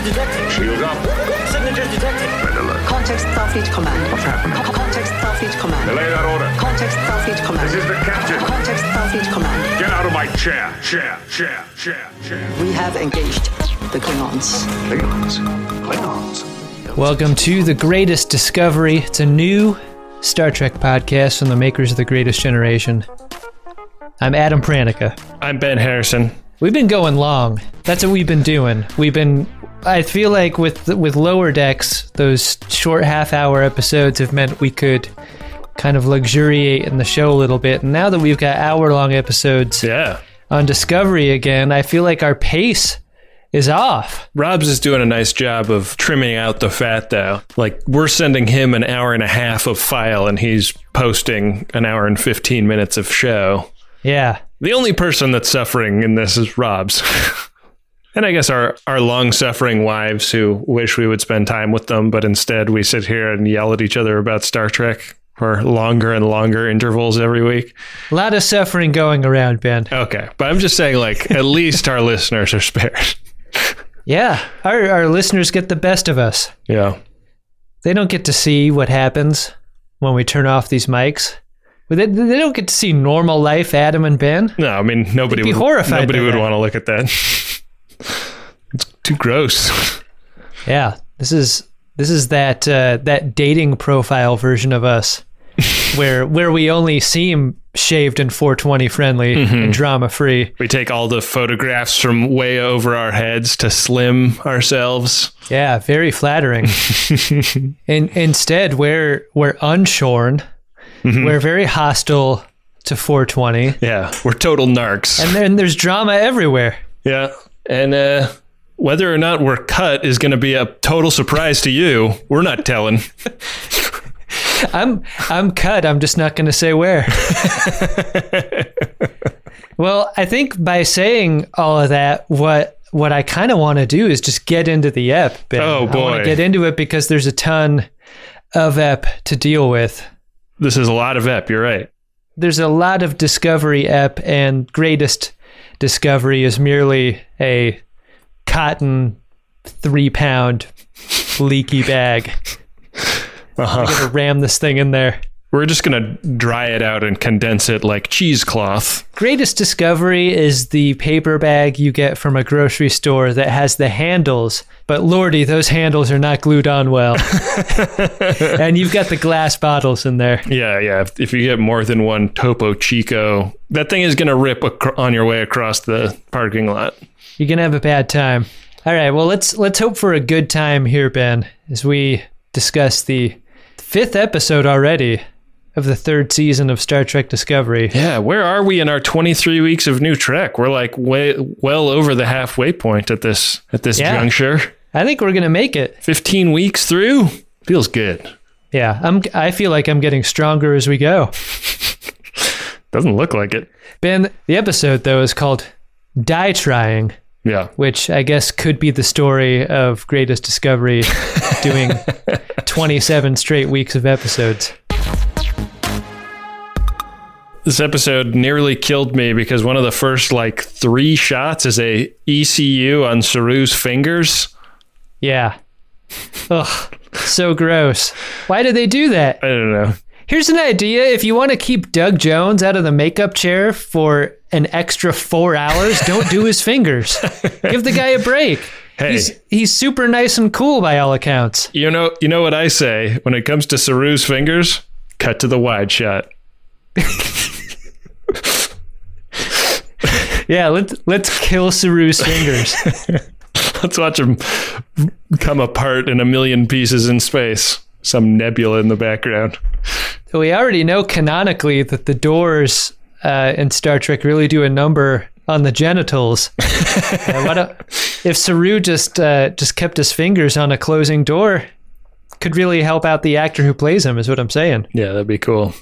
Signatures detected. Shield up. Signatures detected. Red alert. Context Starfleet Command. What's happening? Co- Context Starfleet Command. Delay that order. Context Starfleet Command. This is the captain. Context Starfleet Command. Get out of my chair. Chair. Chair. Chair. Chair. We have engaged the Klingons. Klingons. Klingons. Welcome to The Greatest Discovery. It's a new Star Trek podcast from the makers of The Greatest Generation. I'm Adam Pranica. I'm Ben Harrison. We've been going long. That's what we've been doing. We've been I feel like with with lower decks, those short half hour episodes have meant we could kind of luxuriate in the show a little bit. And now that we've got hour long episodes Yeah. on Discovery again, I feel like our pace is off. Rob's is doing a nice job of trimming out the fat, though. Like, we're sending him an hour and a half of file, and he's posting an hour and 15 minutes of show. Yeah. The only person that's suffering in this is Rob's. and I guess our, our long suffering wives who wish we would spend time with them, but instead we sit here and yell at each other about Star Trek for longer and longer intervals every week. A lot of suffering going around, Ben. Okay. But I'm just saying, like, at least our listeners are spared. Yeah. Our our listeners get the best of us. Yeah. They don't get to see what happens when we turn off these mics. They, they don't get to see normal life, Adam and Ben. No, I mean nobody They'd be would horrified Nobody would that. want to look at that. Too gross. Yeah, this is this is that uh, that dating profile version of us, where where we only seem shaved and 420 friendly Mm-hmm. and drama free. We take all the photographs from way over our heads to slim ourselves. Yeah, very flattering. and instead, we're we're unshorn. Mm-hmm. We're very hostile to 420, Yeah, we're total narcs. and then there's drama everywhere. yeah, and uh, whether or not we're cut is going to be a total surprise to you. We're not telling. I'm I'm cut. I'm just not going to say where. well, I think by saying all of that, what what I kind of want to do is just get into the ep. Ben. Oh, I want boy. to get into it because there's a ton of ep to deal with. This is a lot of ep. You're right. There's a lot of discovery ep, and greatest discovery is merely a cotton three pound leaky bag. Uh-huh. I'm gonna ram this thing in there. We're just going to dry it out and condense it like cheesecloth. Greatest discovery is the paper bag you get from a grocery store that has the handles, but lordy, those handles are not glued on well. and you've got the glass bottles in there. Yeah, yeah. If, if you get more than one Topo Chico, that thing is going to rip ac- on your way across the parking lot. You're gonna have a bad time. All right, well let's let's hope for a good time here, Ben, as we discuss the fifth episode already of the third season of Star Trek Discovery. Yeah, where are we in our 23 weeks of new Trek? We're like way well over the halfway point at this at this Yeah. juncture. I think we're gonna make it. 15 weeks through feels good. Yeah, I'm. I feel like I'm getting stronger as we go. Doesn't look like it. Ben, the episode though is called "Die Trying." Yeah. which I guess could be the story of Greatest Discovery doing 27 straight weeks of episodes. This episode nearly killed me because one of the first like 3 shots is a ECU on Saru's fingers. Yeah. Ugh, so gross. Why did they do that? I don't know. Here's an idea. If you want to keep Doug Jones out of the makeup chair for an extra four hours, don't do his fingers. Give the guy a break. Hey. He's, he's super nice and cool by all accounts. You know, you know what I say when it comes to Saru's fingers? Cut to the wide shot. Yeah, let's let's kill Saru's fingers. Let's watch him come apart in a million pieces in space. Some nebula in the background. we already know canonically that the doors uh, in Star Trek really do a number on the genitals. Uh, if Saru just uh, just kept his fingers on a closing door, could really help out the actor who plays him. Is what I'm saying. Yeah, that'd be cool.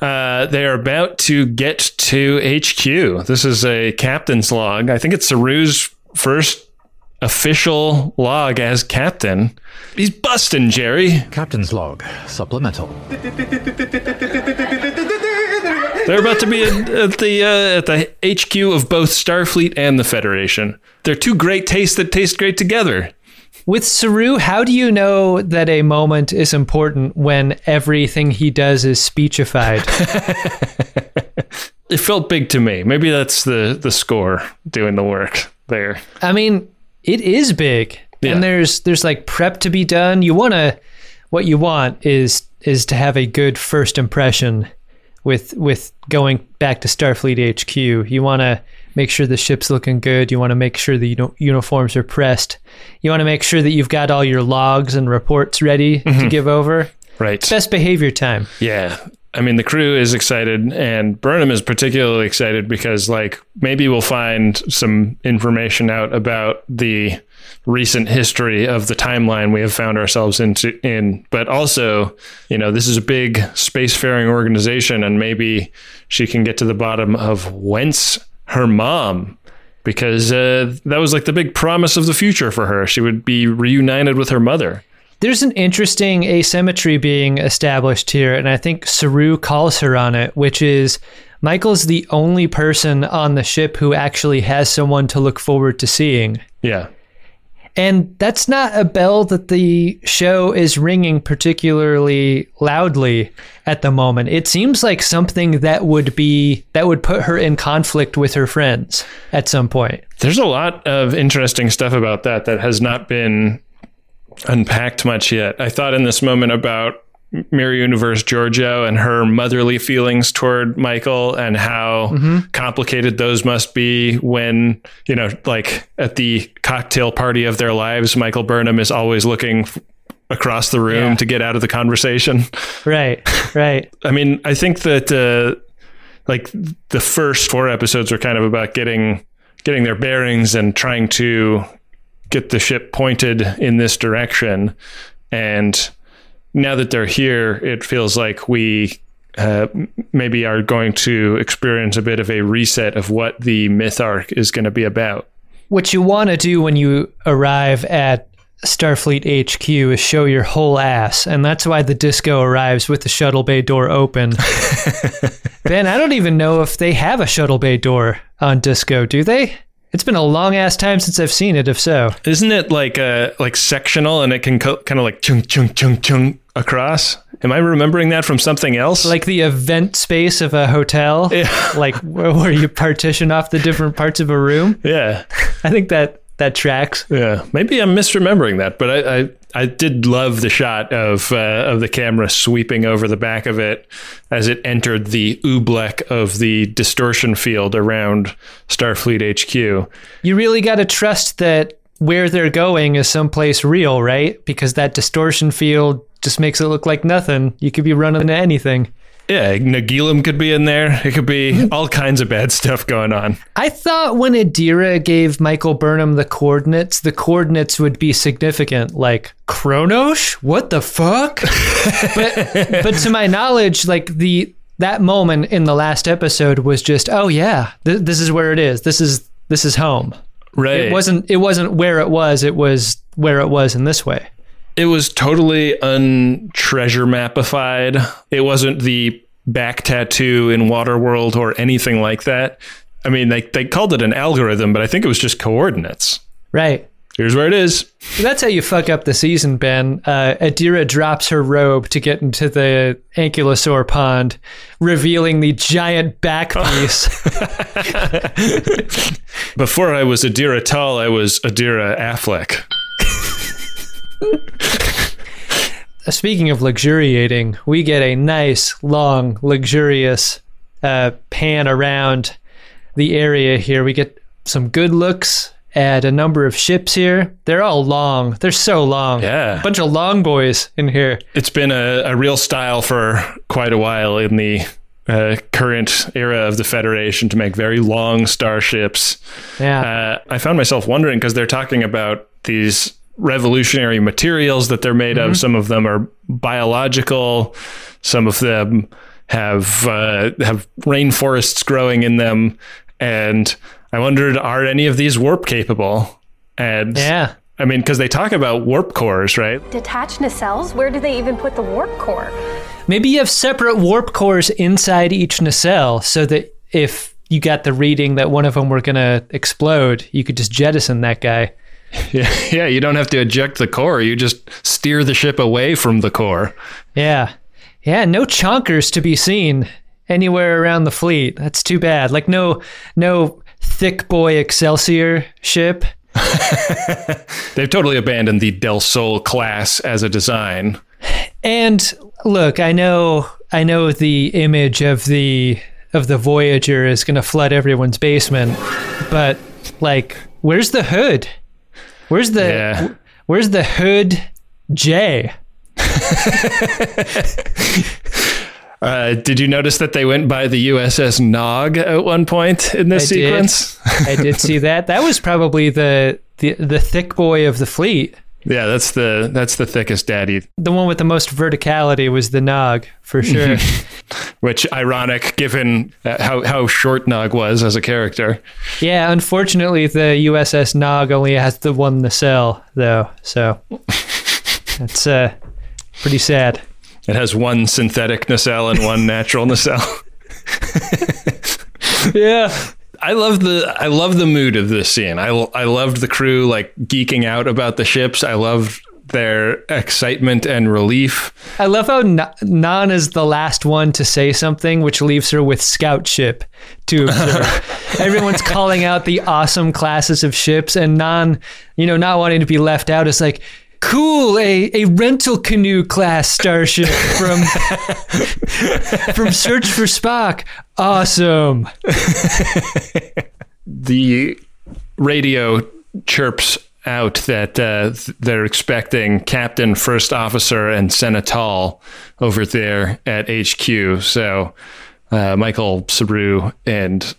Uh, they are about to get to HQ. This is a captain's log. I think it's Saru's first official log as captain. He's busting, Jerry. Captain's log, supplemental. They're about to be at, at the uh, at the HQ of both Starfleet and the Federation. They're two great tastes that taste great together. With Saru, how do you know that a moment is important when everything he does is speechified? It felt big to me. Maybe that's the the score doing the work there. I mean, it is big. Yeah. And there's there's like prep to be done. You want to what you want is is to have a good first impression with with going back to Starfleet HQ. You want to make sure the ship's looking good. You want to make sure the uni- uniforms are pressed. You want to make sure that you've got all your logs and reports ready to mm-hmm. give over. Right. Best behavior time. Yeah. I mean, the crew is excited, and Burnham is particularly excited because, like, maybe we'll find some information out about the recent history of the timeline we have found ourselves into. In, but also, you know, this is a big spacefaring organization, and maybe she can get to the bottom of whence her mom. Because uh, that was like the big promise of the future for her. She would be reunited with her mother. There's an interesting asymmetry being established here, and I think Saru calls her on it, which is Michael's the only person on the ship who actually has someone to look forward to seeing. Yeah. And that's not a bell that the show is ringing particularly loudly at the moment. It seems like something that would be that would put her in conflict with her friends at some point. There's a lot of interesting stuff about that that has not been unpacked much yet. I thought in this moment about Mirror Universe Georgiou and her motherly feelings toward Michael and how complicated those must be when, you know, like at the cocktail party of their lives, Michael Burnham is always looking f- across the room Yeah. to get out of the conversation. Right, right. I mean, I think that uh, like the first four episodes are kind of about getting getting their bearings and trying to get the ship pointed in this direction. And now that they're here, it feels like we uh, maybe are going to experience a bit of a reset of what the myth arc is going to be about. what you want to do when you arrive at Starfleet HQ is show your whole ass, and that's why the disco arrives with the shuttle bay door open. ben, I don't even know if they have a shuttle bay door on disco, do they? It's been a long ass time since I've seen it. If so, Isn't it like uh, like sectional and it can co- kind of like chung chung chung chung across? Am I remembering that from something else? like the event space of a hotel, yeah. like where, where you partition off the different parts of a room. yeah. I think that that tracks. Yeah, maybe I'm misremembering that, but I I, I did love the shot of uh, of the camera sweeping over the back of it as it entered the oobleck of the distortion field around Starfleet HQ. You really got to trust that where they're going is someplace real, right? Because that distortion field just makes it look like nothing. You could be running into anything. Yeah, Nagilum could be in there. It could be all kinds of bad stuff going on. I thought when Adira gave Michael Burnham the coordinates, the coordinates would be significant, like Kronos. What the fuck? but but to my knowledge, like the that moment in the last episode was just, oh yeah, th- this is where it is. This is this is home. Right. It wasn't it wasn't where it was. It was where it was in this way. It was totally untreasure mapified. It wasn't the back tattoo in Waterworld or anything like that. I mean, they, they called it an algorithm, but I think it was just coordinates. Right. Here's where it is. That's how you fuck up the season, Ben. Uh, Adira drops her robe to get into the ankylosaur pond, revealing the giant back piece. Before I was Adira Tal, I was Adira Affleck. Speaking of luxuriating, we get a nice, long, luxurious uh, pan around the area here. We get some good looks at a number of ships here. They're all long. They're so long. Yeah. A bunch of long boys in here. It's been a, a real style for quite a while in the uh, current era of the Federation to make very long starships. Yeah. Uh, I found myself wondering because they're talking about these revolutionary materials that they're made of. Some of them are biological. Some of them have uh, have rainforests growing in them, and I wondered, are any of these warp capable? And yeah. I mean, because they talk about warp cores, right? Detached nacelles? Where do they even put the warp core? Maybe you have separate warp cores inside each nacelle so that if you got the reading that one of them were going to explode, you could just jettison that guy. Yeah, yeah, you don't have to eject the core. You just steer the ship away from the core. Yeah. Yeah, no chonkers to be seen anywhere around the fleet. That's too bad. Like no no thick boy Excelsior ship. They've totally abandoned the Del Sol class as a design. And look, I know I know the image of the of the Voyager is going to flood everyone's basement, but like where's the hood? Where's the Yeah. where's the hood J? Uh, did you notice that they went by the USS Nog at one point in this I did. sequence? I did see that. That was probably the, the the thick boy of the fleet. Yeah, that's the that's the thickest daddy. The one with the most verticality was the Nog, for sure. Which ironic, given uh, how how short Nog was as a character. yeah, unfortunately, the USS Nog only has the one nacelle, though. So that's uh, pretty sad. It has one synthetic nacelle and one natural nacelle. Yeah. I love the I love the mood of this scene. I I loved the crew like geeking out about the ships. I loved their excitement and relief. I love how Na- Nan is the last one to say something, which leaves her with scout ship to observe. Everyone's calling out the awesome classes of ships, and Nan, you know, not wanting to be left out, is like, cool, a, a rental canoe class starship from from Search for Spock. Awesome. The radio chirps out that uh, they're expecting Captain, First Officer, and Senatal over there at HQ. So uh, Michael Saru and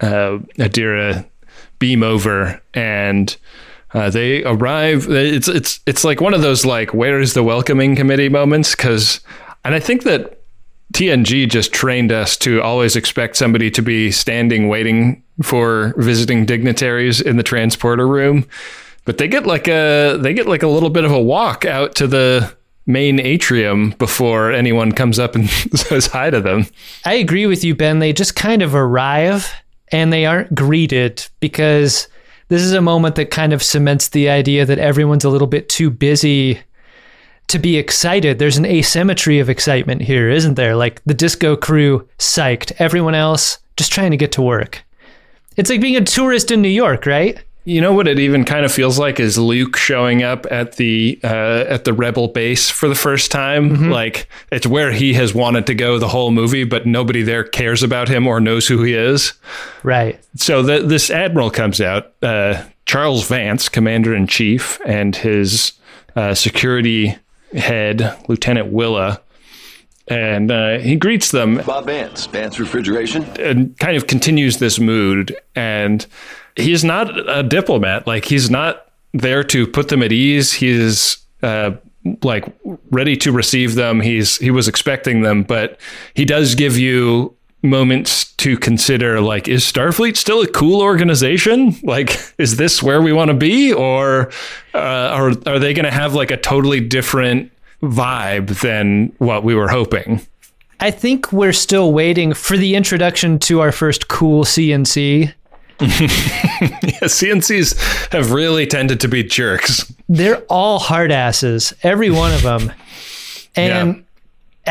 uh, Adira beam over and uh, they arrive. It's it's it's like one of those like where is the welcoming committee moments because, and I think that TNG just trained us to always expect somebody to be standing waiting for visiting dignitaries in the transporter room, but they get like a they get like a little bit of a walk out to the main atrium before anyone comes up and says hi to them. I agree with you, Ben. They just kind of arrive and they aren't greeted because this is a moment that kind of cements the idea that everyone's a little bit too busy to be excited. There's an asymmetry of excitement here, isn't there? Like the disco crew psyched, everyone else just trying to get to work. It's like being a tourist in New York, right? You know what it even kind of feels like is Luke showing up at the uh, at the Rebel base for the first time. Like it's where he has wanted to go the whole movie, but nobody there cares about him or knows who he is. Right. So the, this admiral comes out, uh, Charles Vance, commander in chief, and his uh, security head, Lieutenant Willa, and uh, he greets them Bob Vance, Vance Refrigeration. and kind of continues this mood. And he's not a diplomat. Like he's not there to put them at ease. He's uh, like ready to receive them. He's he was expecting them, but he does give you moments to consider like is starfleet still a cool organization like is this where we want to be or uh, are, are they going to have like a totally different vibe than what we were hoping I think we're still waiting for the introduction to our first cool CNC. CNCs have really tended to be jerks. they're all hard asses, every one of them. And Yeah.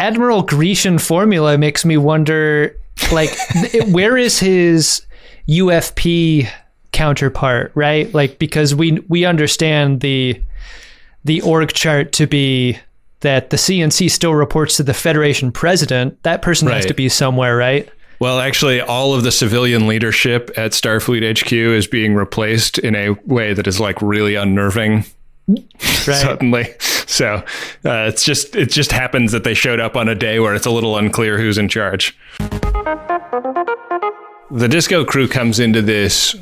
Admiral Grecian formula makes me wonder, like, where is his UFP counterpart, right? Like, because we we understand the the org chart to be that the CNC still reports to the Federation president. That person has to be somewhere, right? Well, actually, all of the civilian leadership at Starfleet HQ is being replaced in a way that is like really unnerving Right. suddenly. So uh, it's just it just happens that they showed up on a day where it's a little unclear who's in charge. The disco crew comes into this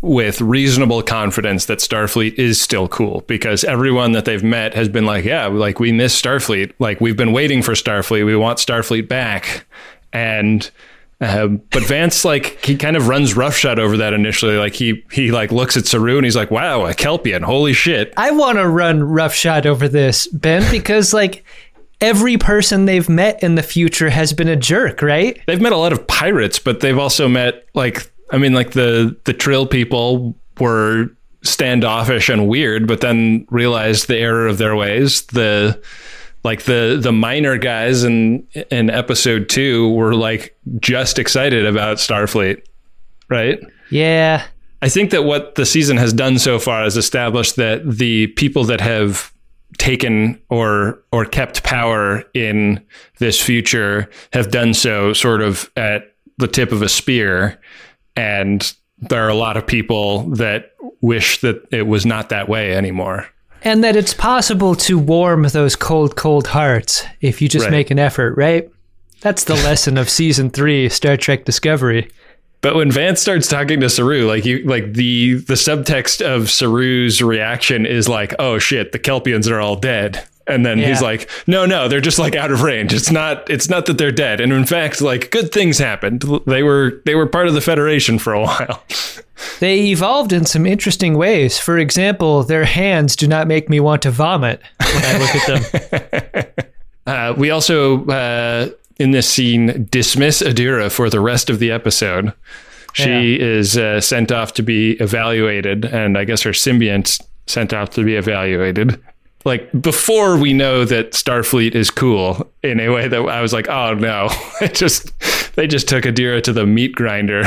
with reasonable confidence that Starfleet is still cool because everyone that they've met has been like, yeah, like we miss Starfleet. Like we've been waiting for Starfleet. We want Starfleet back. And uh, but Vance, like he kind of runs roughshod over that initially. Like he he like looks at Saru and he's like, "Wow, a Kelpian! Holy shit!" I want to run roughshod over this, Ben, because like every person they've met in the future has been a jerk, right? They've met a lot of pirates, but they've also met like I mean, like the the Trill people were standoffish and weird, but then realized the error of their ways. The like the the minor guys in in episode two were like just excited about Starfleet, right? Yeah. I think that what the season has done so far is established that the people that have taken or or kept power in this future have done so sort of at the tip of a spear and there are a lot of people that wish that it was not that way anymore. And that it's possible to warm those cold, cold hearts if you just Right. make an effort, right? That's the lesson of season three, Star Trek Discovery. But when Vance starts talking to Saru, like you, like the the subtext of Saru's reaction is like, "Oh shit, the Kelpians are all dead." And then he's like, "No, no, they're just like out of range. It's not. It's not that they're dead. And in fact, like good things happened. They were they were part of the Federation for a while." They evolved in some interesting ways. For example, their hands do not make me want to vomit when I look at them. Uh, we also uh, in this scene dismiss Adira for the rest of the episode. She is uh, sent off to be evaluated, and I guess her symbionts sent off to be evaluated. Like before we know that Starfleet is cool in a way that I was like, oh no, it just they just took Adira to the meat grinder.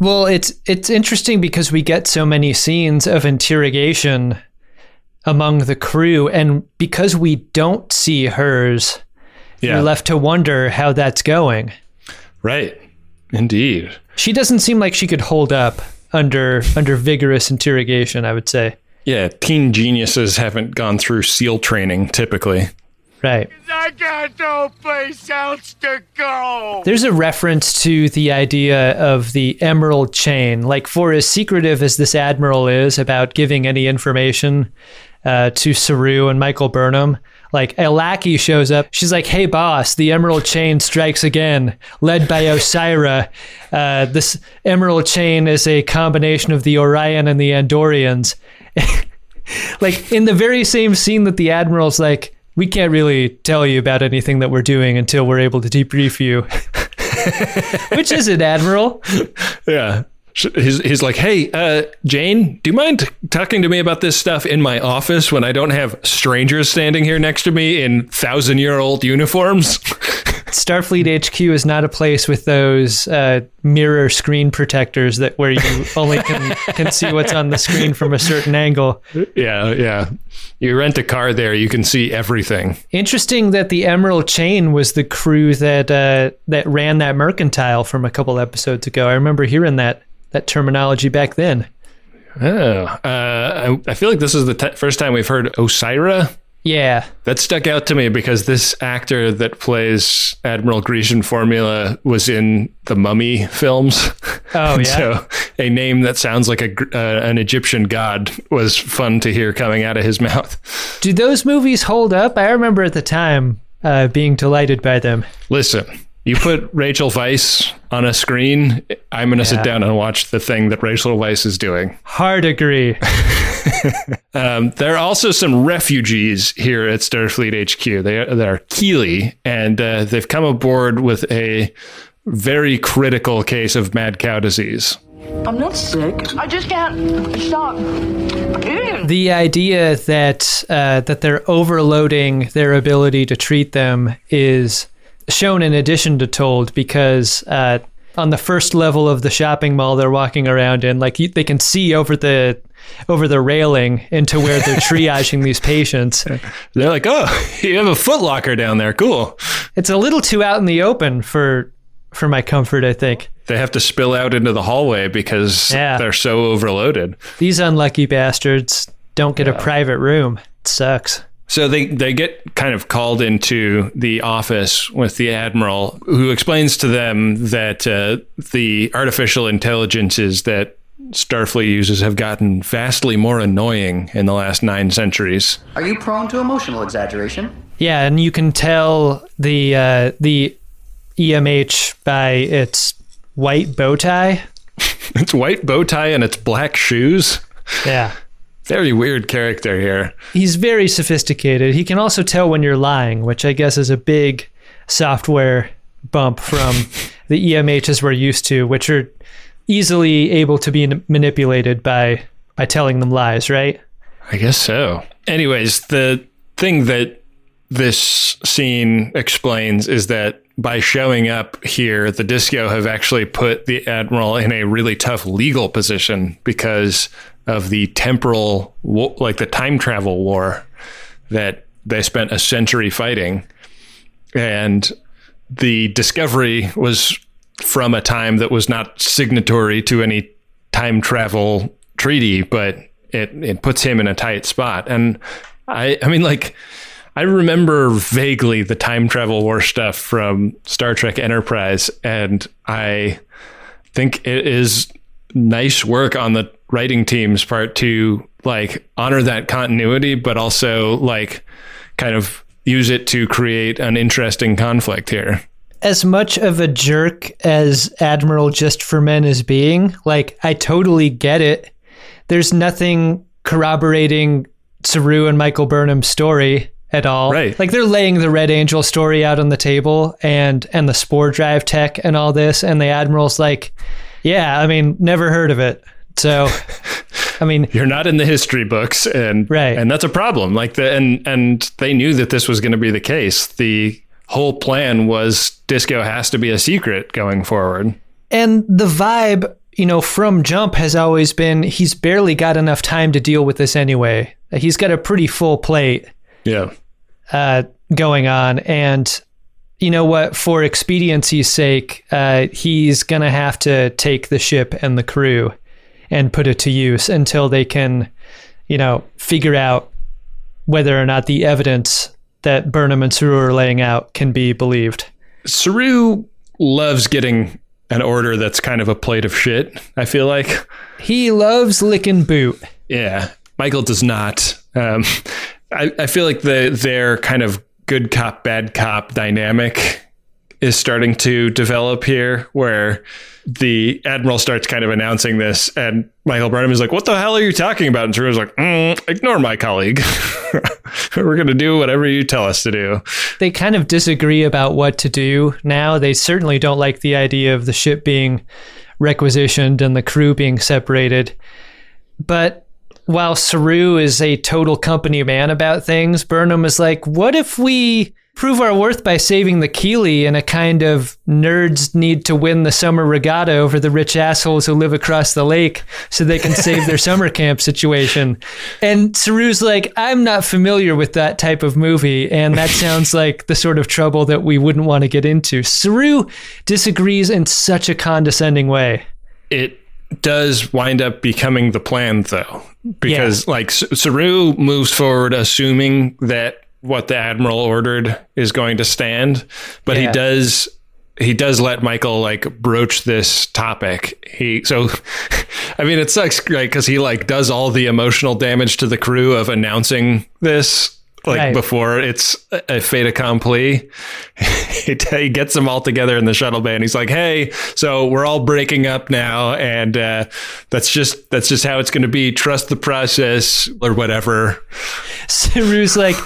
Well, it's it's interesting because we get so many scenes of interrogation among the crew, and because we don't see hers, you're left to wonder how that's going. right, indeed. She doesn't seem like she could hold up under under vigorous interrogation. I would say. Yeah, teen geniuses haven't gone through SEAL training typically. Right. I got no place else to go. There's a reference to the idea of the emerald chain. Like, for as secretive as this admiral is about giving any information uh, to Saru and Michael Burnham, like a lackey shows up. She's like, "Hey, boss, the emerald chain strikes again, led by Osyraa. Uh, this emerald chain is a combination of the Orion and the Andorians." like in the very same scene that the admiral's like we can't really tell you about anything that we're doing until we're able to debrief you which is it admiral Yeah. He's, he's like, hey, uh, Jane, do you mind talking to me about this stuff in my office when I don't have strangers standing here next to me in thousand year old uniforms? starfleet hq is not a place with those uh, mirror screen protectors that where you only can, can see what's on the screen from a certain angle yeah, yeah. You rent a car there, you can see everything. interesting that the emerald chain was the crew that uh, that ran that mercantile from a couple episodes ago i remember hearing that that terminology back then Oh, uh, I, I feel like this is the t- first time we've heard Osyraa. yeah That stuck out to me because this actor that plays Admiral Grecian Formula was in the Mummy films. Oh, yeah? So a name that sounds like a uh, an Egyptian god was fun to hear coming out of his mouth. Do those movies hold up? I remember at the time uh, being delighted by them. Listen, you put Rachel Weisz on a screen, I'm going to sit down and watch the thing that Rachel Weisz is doing. Hard agree. Um, there are also some refugees here at Starfleet HQ. They are, they are Kili, and uh, they've come aboard with a very critical case of mad cow disease. I'm not sick. I just can't stop eating. the idea that uh, that they're overloading their ability to treat them is shown in addition to told because uh, on the first level of the shopping mall they're walking around in, like you, they can see over the over the railing into where they're triaging these patients. They're like, "Oh, you have a Foot Locker down there. Cool." It's a little too out in the open for for my comfort, I think. They have to spill out into the hallway because Yeah. they're so overloaded. These unlucky bastards don't get a private room. It sucks. So they, they get kind of called into the office with the admiral, who explains to them that uh, the artificial intelligences that Starfleet uses have gotten vastly more annoying in the last nine centuries. Are you prone to emotional exaggeration? Yeah, and you can tell the uh, the EMH by its white bow tie. It's white bow tie and it's black shoes. Yeah. Very weird character here. He's very sophisticated. He can also tell when you're lying, which I guess is a big software bump from the EMHs we're used to, which are easily able to be manipulated by by telling them lies, right? I guess so. Anyways, the thing that this scene explains is that by showing up here, the disco have actually put the admiral in a really tough legal position because of the temporal, like the time travel war that they spent a century fighting. And the discovery was from a time that was not signatory to any time travel treaty, but it, it puts him in a tight spot. And I, I mean, like, I remember vaguely the time travel war stuff from Star Trek Enterprise, and I think it is nice work on the writing team's part to like honor that continuity, but also like kind of use it to create an interesting conflict here. As much of a jerk as Admiral Just for Men is being, like, I totally get it. There's nothing corroborating Saru and Michael Burnham's story at all. Right. Like they're laying the Red Angel story out on the table and and the spore drive tech and all this, and the Admiral's like, Yeah, I mean, never heard of it. So I mean You're not in the history books and Right. and that's a problem. Like the and and they knew that this was going to be the case. The whole plan was disco has to be a secret going forward. And the vibe, you know, from Jump has always been he's barely got enough time to deal with this anyway. He's got a pretty full plate Yeah. uh, going on. And you know what? For expediency's sake, uh, he's going to have to take the ship and the crew and put it to use until they can, you know, figure out whether or not the evidence that Burnham and Saru are laying out can be believed. Saru loves getting an order that's kind of a plate of shit, I feel like. He loves licking boot. Yeah. Michael does not. Um, I, I feel like the their kind of good cop, bad cop dynamic is starting to develop here where the admiral starts kind of announcing this and Michael Burnham is like, what the hell are you talking about? And Saru's like, mm, ignore my colleague. We're going to do whatever you tell us to do. they kind of disagree about what to do now. They certainly don't like the idea of the ship being requisitioned and the crew being separated. But while Saru is a total company man about things, Burnham is like, what if we prove our worth by saving the Kili in a kind of nerds need to win the summer regatta over the rich assholes who live across the lake so they can save their summer camp situation. And Saru's like, I'm not familiar with that type of movie, and that sounds like the sort of trouble that we wouldn't want to get into. Saru disagrees in such a condescending way. it does wind up becoming the plan though because like S- Saru moves forward assuming that what the admiral ordered is going to stand but Yeah. he does he does let Michael like broach this topic. He so I mean it sucks right cuz he like does all the emotional damage to the crew of announcing this like Right. before it's a fait accompli. he, he gets them all together in the shuttle bay and he's like, "Hey, so we're all breaking up now and uh, that's just that's just how it's going to be. Trust the process or whatever." Saru's like,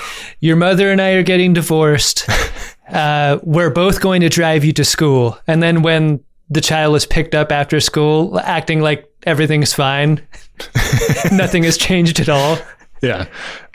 Your mother and I are getting divorced. Uh, we're both going to drive you to school. And then when the child is picked up after school, acting like everything's fine, nothing has changed at all. Yeah.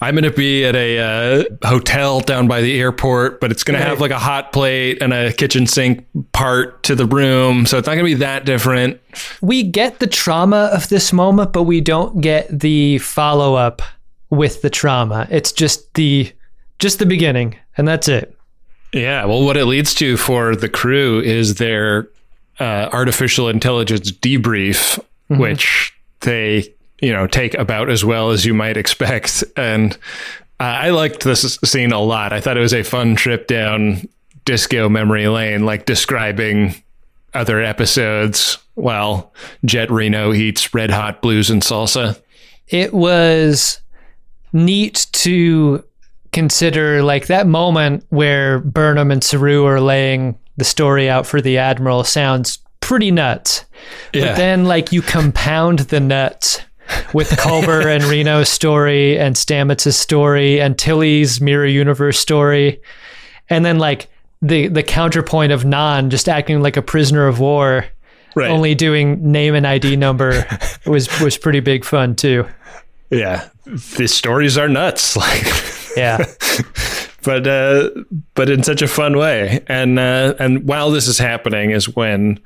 I'm going to be at a uh, hotel down by the airport, but it's going to have like a hot plate and a kitchen sink part to the room. So it's not going to be that different. We get the trauma of this moment, but we don't get the follow up with the trauma. It's just the just the beginning, and that's it. Yeah. Well, what it leads to for the crew is their uh, artificial intelligence debrief, which they, you know, take about as well as you might expect. And uh, I liked this scene a lot. I thought it was a fun trip down disco memory lane, like describing other episodes while Jet Reno eats red hot blues and salsa. it was neat to consider like that moment where Burnham and Saru are laying the story out for the Admiral sounds pretty nuts. Yeah. But then like you compound the nuts with Culber and Reno's story and Stamets's story and Tilly's Mirror Universe story. And then like the the counterpoint of Nan just acting like a prisoner of war Right. only doing name and ID number was was pretty big fun too. Yeah. The stories are nuts. Like Yeah. but uh, but in such a fun way. And uh, and while this is happening is when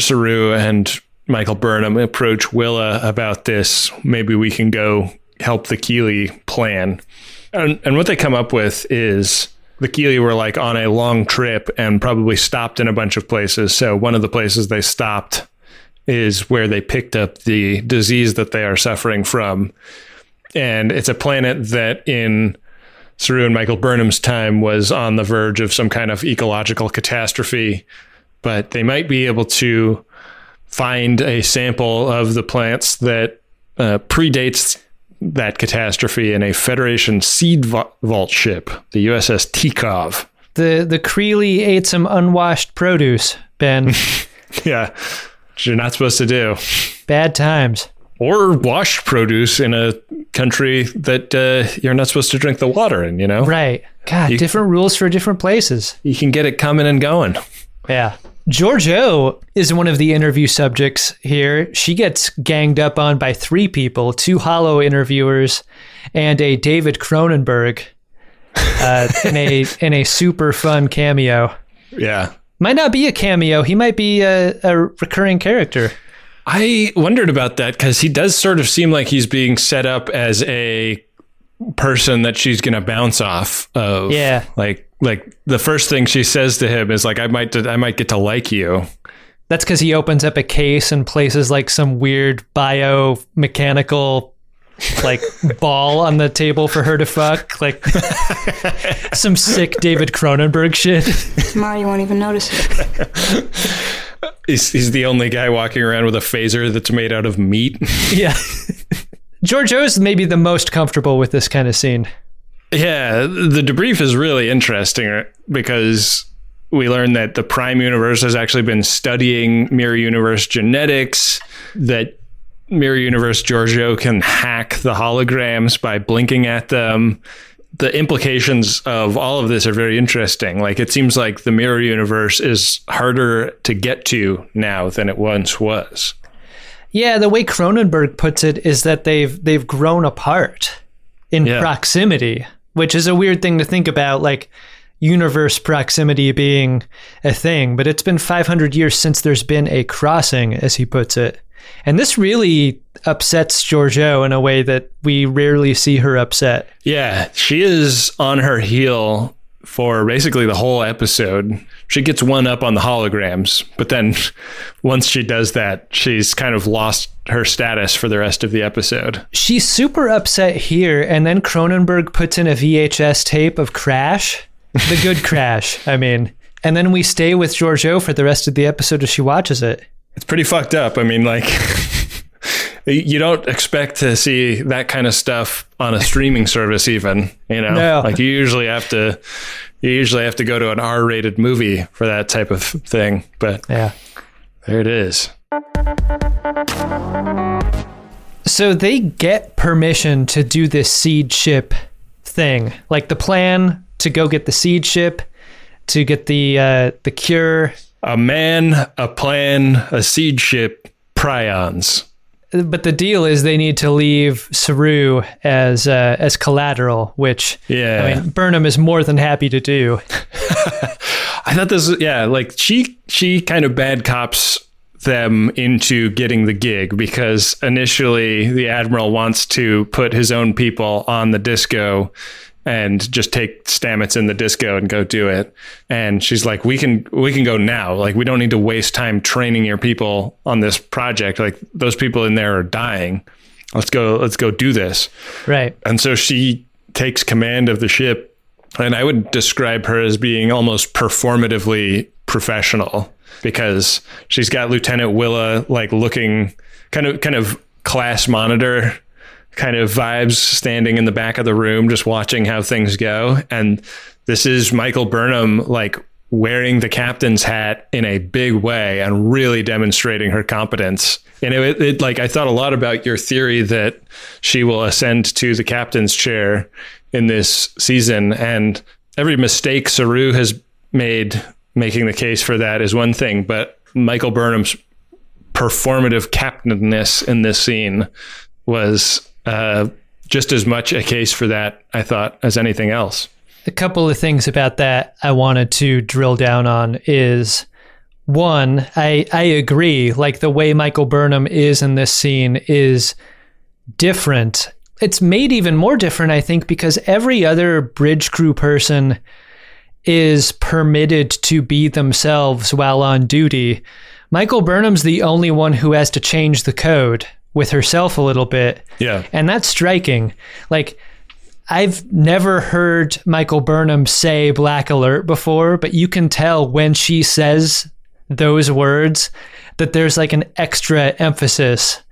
Saru and Michael Burnham approach Willa about this. Maybe we can go help the Kili plan. And and what they come up with is the Kili were like on a long trip and probably stopped in a bunch of places. So one of the places they stopped is where they picked up the disease that they are suffering from. And it's a planet that in Saru and Michael Burnham's time was on the verge of some kind of ecological catastrophe, but they might be able to find a sample of the plants that uh, predates that catastrophe in a Federation seed vault ship, the USS Tikhov. The the Creeley ate some unwashed produce, Ben. Yeah, which you're not supposed to do. Bad times. Or washed produce in a country that uh, you're not supposed to drink the water in, you know? Right. God, You- different rules for different places. You can get it coming and going. Yeah. Georgiou is one of the interview subjects here. She gets ganged up on by three people two hollow interviewers and a David Cronenberg uh, in, a, in a super fun cameo. Yeah. Might not be a cameo, he might be a, a recurring character. I wondered about that because he does sort of seem like he's being set up as a person that she's going to bounce off of. Yeah. Like, like the first thing she says to him is like, "I might, I might get to like you." That's because he opens up a case and places like some weird biomechanical like ball on the table for her to fuck. Like some sick David Cronenberg shit. Tomorrow you won't even notice it. He's, he's the only guy walking around with a phaser that's made out of meat. Yeah. Georgiou's maybe the most comfortable with this kind of scene. Yeah, the debrief is really interesting uh, because we learn that the Prime Universe has actually been studying Mirror Universe genetics, that Mirror Universe Georgiou can hack the holograms by blinking at them. The implications of all of this are very interesting. Like, it seems like the Mirror Universe is harder to get to now than it once was. Yeah, the way Cronenberg puts it is that they've they've grown apart in Yeah. proximity, which is a weird thing to think about like universe proximity being a thing, but it's been 500 years since there's been a crossing as he puts it. And this really upsets Georgiou in a way that we rarely see her upset. Yeah, she is on her heel for basically the whole episode. She gets one up on the holograms, but then once she does that, she's kind of lost her status for the rest of the episode. She's super upset here, and then Cronenberg puts in a VHS tape of Crash, the good Crash, I mean. And then we stay with Georgiou for the rest of the episode as she watches it. It's pretty fucked up. I mean, like, you don't expect to see that kind of stuff on a streaming service, even. You know, No. like you usually have to, you usually have to go to an R-rated movie for that type of thing. But Yeah. there it is. So they get permission to do this seed ship thing. Like the plan to go get the seed ship, to get the uh, the cure. A man, a plan, a seed ship, prions. But the deal is they need to leave Saru as uh, as collateral, which Yeah. I mean Burnham is more than happy to do. I thought this, yeah, like she she kind of bad cops them into getting the gig because initially the admiral wants to put his own people on the disco and just take Stamets in the disco and go do it. And she's like, "We can we can go now. Like we don't need to waste time training your people on this project. Like those people in there are dying. Let's go let's go do this." Right. And so she takes command of the ship. And I would describe her as being almost performatively professional because she's got Lieutenant Willa like looking kind of kind of class monitor kind of vibes standing in the back of the room just watching how things go and this is Michael Burnham like wearing the captain's hat in a big way and really demonstrating her competence. And it, it like I thought a lot about your theory that she will ascend to the captain's chair in this season and every mistake Saru has made making the case for that is one thing, but Michael Burnham's performative captainness in this scene was uh, just as much a case for that, I thought, as anything else. A couple of things about that I wanted to drill down on is one, I I agree. Like the way Michael Burnham is in this scene is different. It's made even more different, I think, because every other bridge crew person is permitted to be themselves while on duty. Michael Burnham's the only one who has to change the code with herself a little bit. Yeah. And that's striking. Like, I've never heard Michael Burnham say black alert before, but you can tell when she says those words that there's like an extra emphasis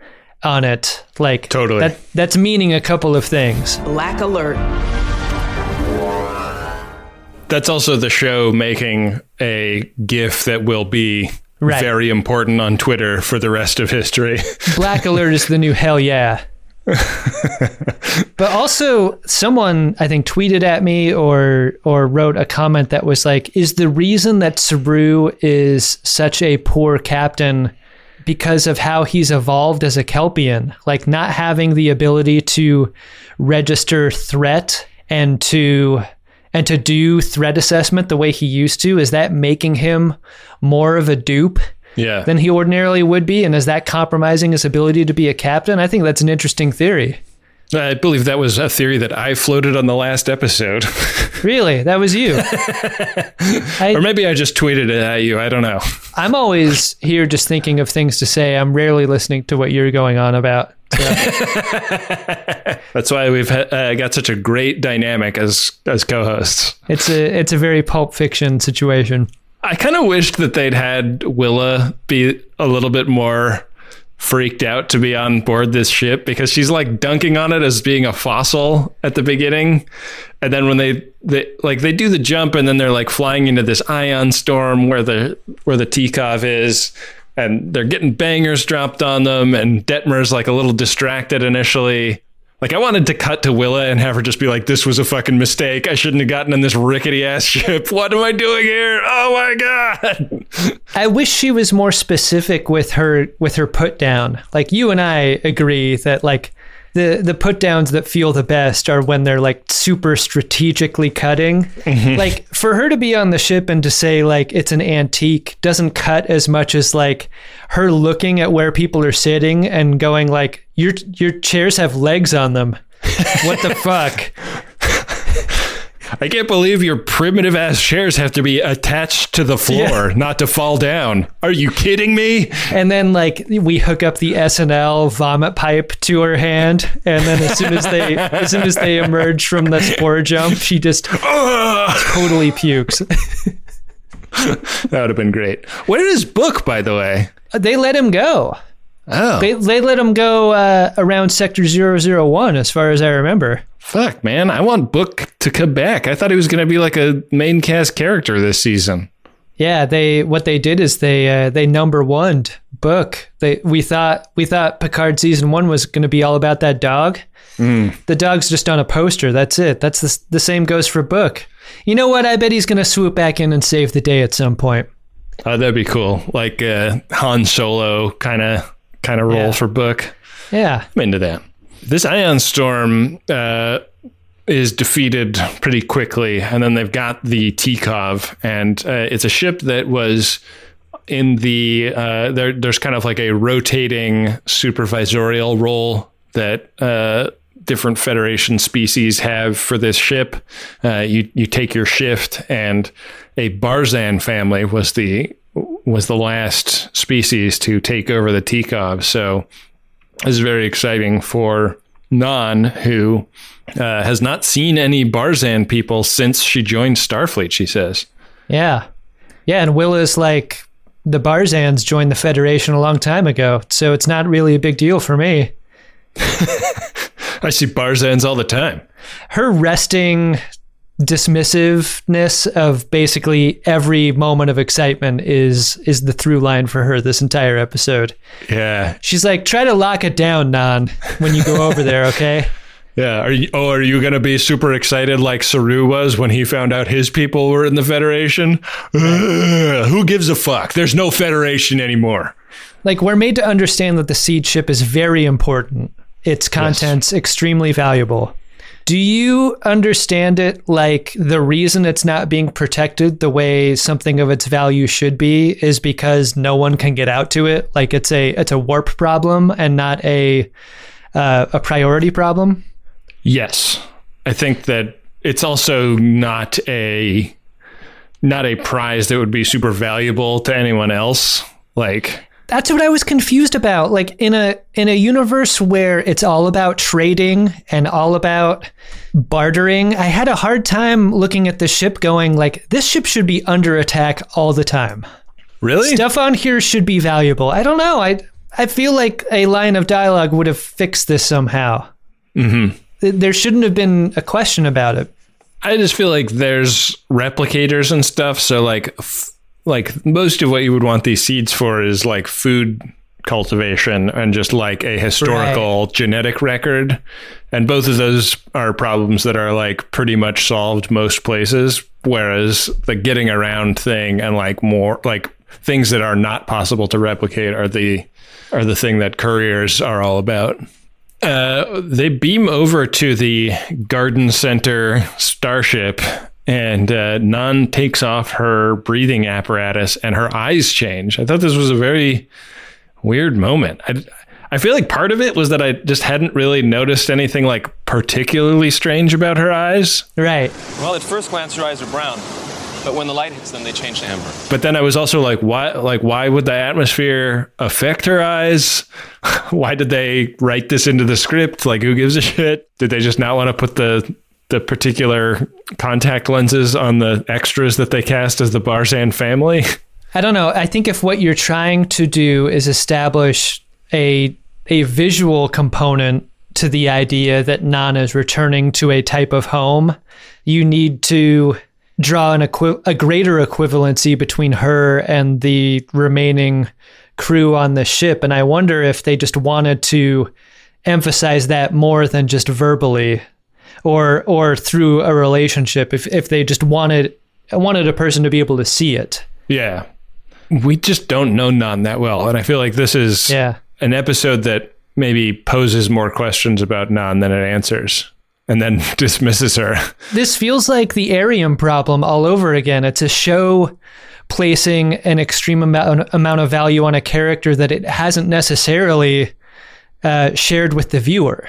on it. Like Totally. that that's meaning a couple of things. Black alert. That's also the show making a GIF that will be Right. very important on Twitter for the rest of history. Black alert is the new hell yeah. but also someone I think tweeted at me or or wrote a comment that was like is the reason that Saru is such a poor captain because of how he's evolved as a Kelpian, like not having the ability to register threat and to and to do threat assessment the way he used to is that making him more of a dupe yeah. than he ordinarily would be? And is that compromising his ability to be a captain? I think that's an interesting theory I believe that was a theory that I floated on the last episode. really that was you I, or maybe I just tweeted it at you. I don't know. i'm always here just thinking of things to say i'm rarely listening to what you're going on about That's why we've uh, got such a great dynamic as as co-hosts. it's a it's a very pulp fiction situation I kind of wished that they'd had Willa be a little bit more freaked out to be on board this ship because she's like dunking on it as being a fossil at the beginning. And then when they, they like they do the jump and then they're like flying into this ion storm where the where the Tikhov is and they're getting bangers dropped on them and Detmer's like a little distracted initially. Like I wanted to cut to Willa and have her just be like, "This was a fucking mistake. I shouldn't have gotten in this rickety ass ship. What am I doing here? Oh my god!" i wish she was more specific with her with her put down like you and i agree that like the the put downs that feel the best are when they're like super strategically cutting. Mm-hmm. Like for her to be on the ship and to say like it's an antique doesn't cut as much as like her looking at where people are sitting and going like your your chairs have legs on them. What the fuck I can't believe your primitive ass chairs have to be attached to the floor, not to fall down. Are you kidding me? and then like we hook up the SNL vomit pipe to her hand, and then as soon as they as soon as they emerge from the spore jump, she just totally pukes. That would have been great. Where is Book, by the way? they let him go. Oh, They they let him go uh, around sector 001 as far as I remember. Fuck, man. I want Book to come back. I thought he was going to be like a main cast character this season. Yeah, they what they did is they uh, they number one book. They we thought we thought Picard season one was going to be all about that dog. The dog's just on a poster. That's it. That's the the same goes for book. You know what? I bet he's going to swoop back in and save the day at some point. Oh, that'd be cool. Like uh, Han Solo kind of kind of role Yeah. for Book. Yeah, I'm into that. This ion storm uh, is defeated pretty quickly, and then they've got the Tikhov, and uh, it's a ship that was in the uh, there. There's kind of like a rotating supervisorial role that. Uh, different federation species have for this ship uh, you you take your shift and a barzan family was the was the last species to take over the Tikhov so is very exciting for Nhan, who uh, has not seen any Barzan people since she joined Starfleet, she says. yeah, yeah. And Willa's like the Barzans joined the Federation a long time ago, so it's not really a big deal for me. I see Barzans all the time. her resting dismissiveness of basically every moment of excitement is is the through line for her this entire episode. Yeah. She's like, try to lock it down, Nhan, when you go over there, okay? Yeah. Are you, oh, are you going to be super excited like Saru was when he found out his people were in the Federation? Ugh, who gives a fuck? There's no Federation anymore. Like we're made to understand that the seed ship is very important. Its contents extremely valuable. Do you understand it like the reason it's not being protected the way something of its value should be is because no one can get out to it? Like it's a it's a warp problem and not a uh, a priority problem? Yes. I think that it's also not a not a prize that would be super valuable to anyone else. Like That's what I was confused about. Like in a in a universe where it's all about trading and all about bartering, I had a hard time looking at the ship going like this ship should be under attack all the time. really? Stuff on here should be valuable. I don't know. I I feel like a line of dialogue would have fixed this somehow. Mm-hmm. There shouldn't have been a question about it. I just feel like there's replicators and stuff. So like, f- like most of what you would want these seeds for is like food cultivation and just like a historical genetic record. And both of those are problems that are like pretty much solved most places. Whereas the getting around thing and like more like things that are not possible to replicate are the are the thing that couriers are all about. Uh, they beam over to the garden center starship, and uh, Nhan takes off her breathing apparatus, and her eyes change. I thought this was a very weird moment. I, I feel like part of it was that I just hadn't really noticed anything like particularly strange about her eyes. Right. Well, at first glance, her eyes are brown, but when the light hits them, they change to amber. But then I was also like, why? Like, why would the atmosphere affect her eyes? why did they write this into the script? Like, who gives a shit? Did they just not want to put the the particular contact lenses on the extras that they cast as the Barzan family? I don't know. I think if what you're trying to do is establish a a visual component to the idea that Nana is returning to a type of home, you need to draw an equi- a greater equivalency between her and the remaining crew on the ship. And I wonder if they just wanted to emphasize that more than just verbally or or through a relationship if if they just wanted wanted a person to be able to see it. Yeah. We just don't know Nhan that well. And I feel like this is Yeah. an episode that maybe poses more questions about Nhan than it answers and then dismisses her. This feels like the Airiam problem all over again. It's a show placing an extreme amount, amount of value on a character that it hasn't necessarily uh, shared with the viewer.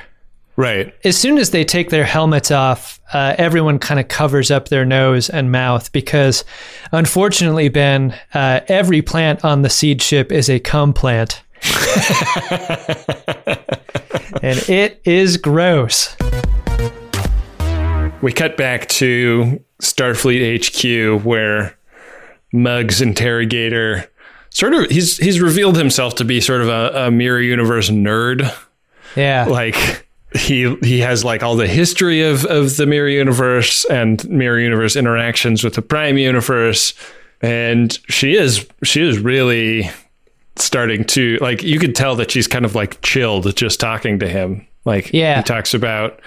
Right. As soon as they take their helmets off, uh, everyone kind of covers up their nose and mouth because, unfortunately, Ben, uh, every plant on the seed ship is a cum plant. and it is gross. We cut back to Starfleet HQ where Mug's interrogator sort of he's he's revealed himself to be sort of a, a mirror universe nerd. Yeah. Like he he has like all the history of of the mirror universe and mirror universe interactions with the prime universe. And she is she is really starting to like you could tell that she's kind of like chilled just talking to him. Like Yeah. he talks about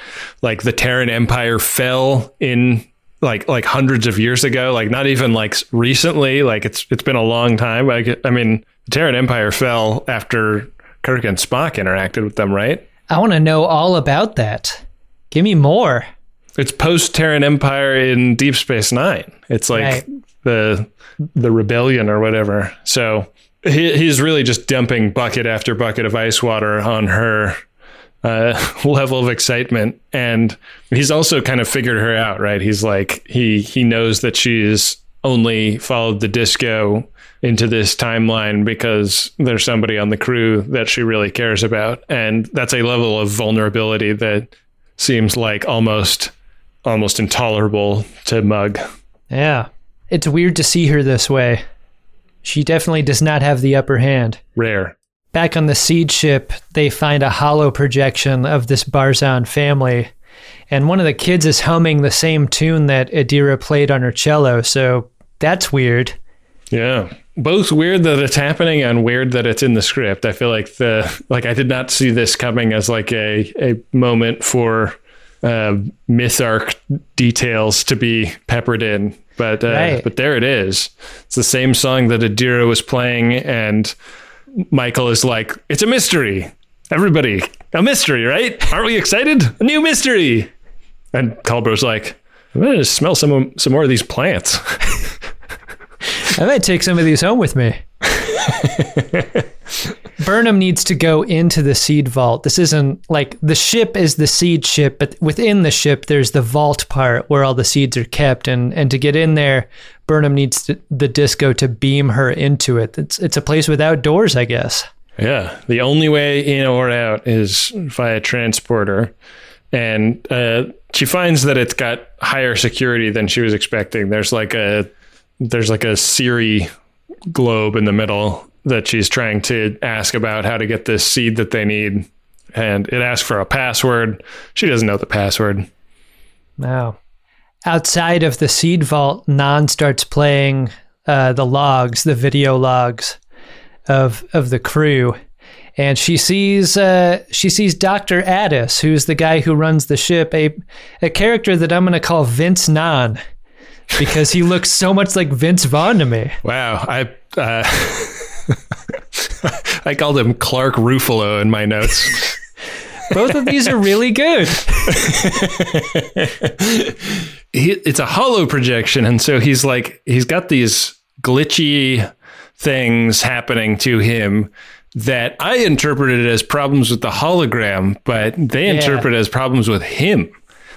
like the Terran Empire fell in like like hundreds of years ago like not even like recently. Like it's it's been a long time. Like I mean the Terran Empire fell after Kirk and Spock interacted with them right I want to know all about that. Give me more. It's post Terran Empire in Deep Space Nine. It's like Right. the the rebellion or whatever. So he, he's really just dumping bucket after bucket of ice water on her uh, level of excitement, and he's also kind of figured her out. Right? He's like he he knows that she's only followed the disco into this timeline because there's somebody on the crew that she really cares about and that's a level of vulnerability that seems like almost almost intolerable to Mug. Yeah. It's weird to see her this way. She definitely does not have the upper hand. Rare. Back on the seed ship, they find a hollow projection of this Barzan family. And one of the kids is humming the same tune that Adira played on her cello, so that's weird. Yeah. Both weird that it's happening and weird that it's in the script. I feel like the like I did not see this coming as like a a moment for uh, myth arc details to be peppered in. But uh, Right. but there it is. It's the same song that Adira was playing, and Michael is like, "It's a mystery, everybody, a mystery, right? Aren't we excited? A new mystery." And Culber's like, "I'm gonna smell some some more of these plants." I might take some of these home with me. Burnham needs to go into the seed vault. This isn't like the ship is the seed ship, but within the ship there's the vault part where all the seeds are kept and and to get in there, Burnham needs to, the disco to beam her into it. It's it's a place without doors, I guess. Yeah, the only way in or out is via transporter, and uh, she finds that it's got higher security than she was expecting. There's like a there's like a Siri globe in the middle that she's trying to ask about how to get this seed that they need, and it asks for a password. She doesn't know the password. Now, outside of the seed vault, Nhan starts playing uh, the logs, the video logs of of the crew, and she sees uh, she sees Doctor Addis, who's the guy who runs the ship, a a character that I'm going to call Vince Nhan. Because he looks so much like Vince Vaughn to me. Wow, I uh, I called him Clark Ruffalo in my notes. Both of these are really good. he, it's a hollow projection and so he's like he's got these glitchy things happening to him that I interpreted as problems with the hologram, but they Yeah. interpret as problems with him.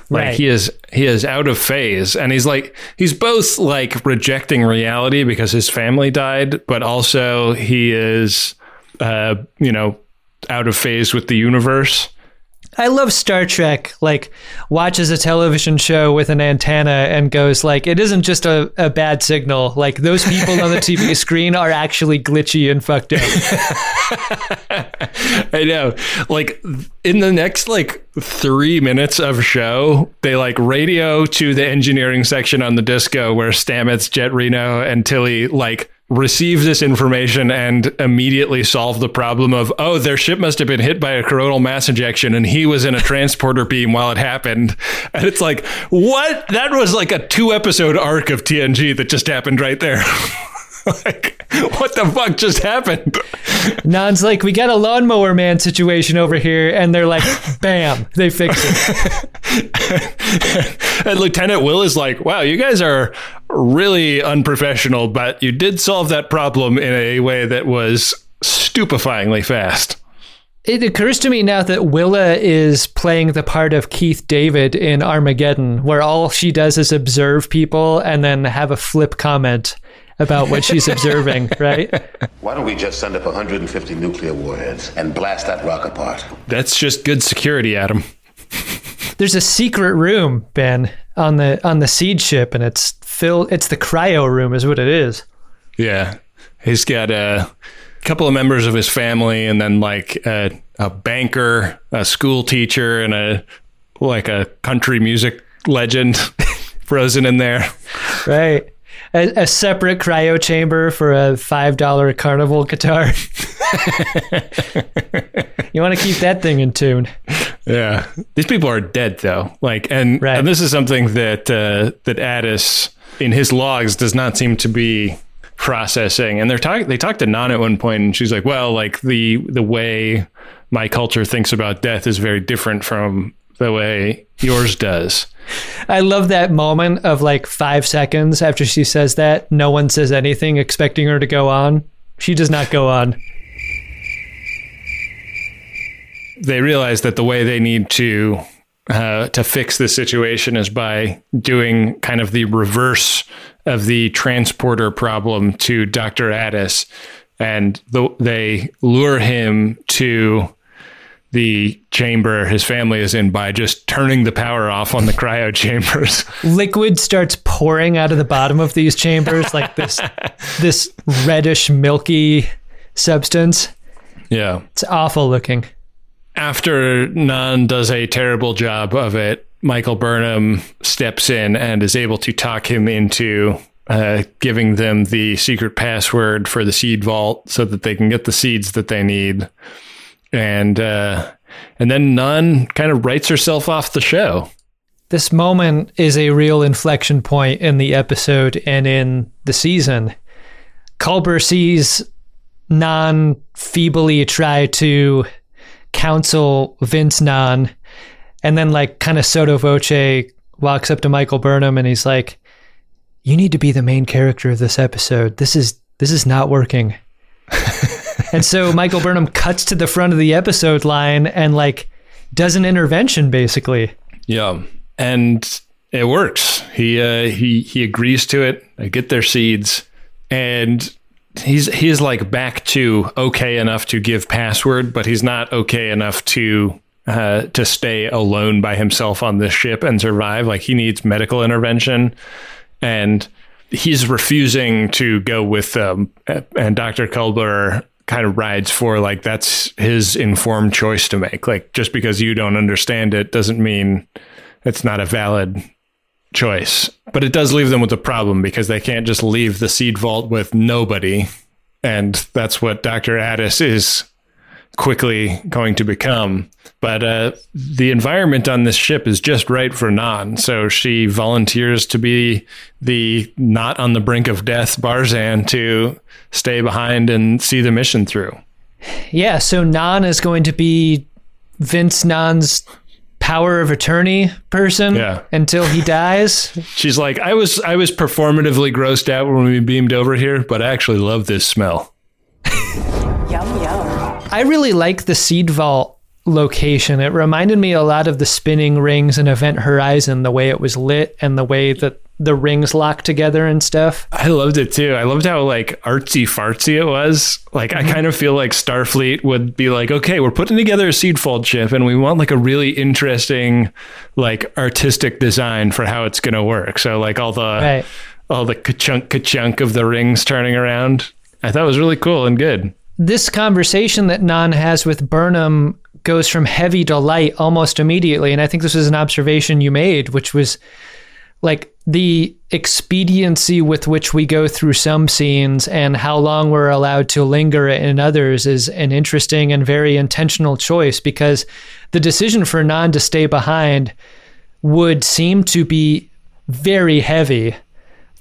Like Right. he is he is out of phase and he's like he's both like rejecting reality because his family died, but also he is uh you know out of phase with the universe. I love Star Trek, like watches a television show with an antenna and goes like, it isn't just a, a bad signal. Like those people on the TV screen are actually glitchy and fucked up. I know. Like in the next like three minutes of show, they like radio to the engineering section on the disco where Stamets, Jet Reno, and Tilly like receive this information and immediately solve the problem of oh their ship must have been hit by a coronal mass injection and he was in a transporter beam while it happened. And it's like what? That was like a two episode arc of TNG that just happened right there like what the fuck just happened Nhan's like, we got a lawnmower man situation over here, and they're like, bam, they fix it. and Lieutenant Will is like, wow, you guys are really unprofessional, but you did solve that problem in a way that was stupefyingly fast. It occurs to me now that Willa is playing the part of Keith David in Armageddon, where all she does is observe people and then have a flip comment about what she's observing, right? Why don't we just send up 150 nuclear warheads and blast that rock apart? That's just good security, Adam. There's a secret room, Ben, on the on the seed ship, and it's filled. It's the cryo room, is what it is. Yeah. He's got a couple of members of his family and then like a, a banker, a school teacher, and a like a country music legend frozen in there. Right. A, a separate cryo chamber for a five dollar carnival guitar. you want to keep that thing in tune. Yeah, these people are dead though. Like, and Right. and this is something that uh, that Addis in his logs does not seem to be processing. And they're talking. They talked to Nhan at one point, and she's like, "Well, like the the way my culture thinks about death is very different from the way yours does." I love that moment of like five seconds after she says that. No one says anything, expecting her to go on. She does not go on. they realize that the way they need to uh, to fix this situation is by doing kind of the reverse of the transporter problem to Dr. Addis, and the, they lure him to the chamber his family is in by just turning the power off on the cryo chambers. Liquid starts pouring out of the bottom of these chambers, like this this reddish, milky substance. yeah. It's awful looking. after Nhan does a terrible job of it, Michael Burnham steps in and is able to talk him into uh, giving them the secret password for the seed vault so that they can get the seeds that they need. And uh, and then Nhan kind of writes herself off the show. this moment is a real inflection point in the episode and in the season. Culber sees Nhan feebly try to counsel Vince Nhan, and then like kind of sotto voce walks up to Michael Burnham and he's like, "You need to be the main character of this episode. This is this is not working." and so Michael Burnham cuts to the front of the episode line and like does an intervention basically. Yeah, and it works. He uh, he he agrees to it. They get their seeds, and he's he's like back to okay enough to give password, but he's not okay enough to uh, to stay alone by himself on this ship and survive. Like he needs medical intervention, and he's refusing to go with um, and Dr. Culber kind of rides for like that's his informed choice to make. Like just because you don't understand it doesn't mean it's not a valid choice. But it does leave them with a problem because they can't just leave the seed vault with nobody. And that's what Dr. Addis is quickly going to become. But uh, the environment on this ship is just right for Nhan. So she volunteers to be the not on the brink of death Barzan to stay behind and see the mission through. Yeah. So Nhan is going to be Vince Nhan's power of attorney person yeah. until he dies. She's like, I was I was performatively grossed out when we beamed over here, but I actually love this smell. yum yum. I really like the seed vault location. It reminded me a lot of the spinning rings in Event Horizon, the way it was lit and the way that the rings locked together and stuff. I loved it too. I loved how like artsy fartsy it was. Like I mm-hmm. kind of feel like Starfleet would be like, okay, we're putting together a seed vault ship and we want like a really interesting like artistic design for how it's gonna work. So like all the right. all the ka-chunk ka-chunk of the rings turning around. I thought was really cool and good. This conversation that Nhan has with Burnham goes from heavy to light almost immediately. And I think this was an observation you made, which was like the expediency with which we go through some scenes and how long we're allowed to linger in others is an interesting and very intentional choice because the decision for Nhan to stay behind would seem to be very heavy.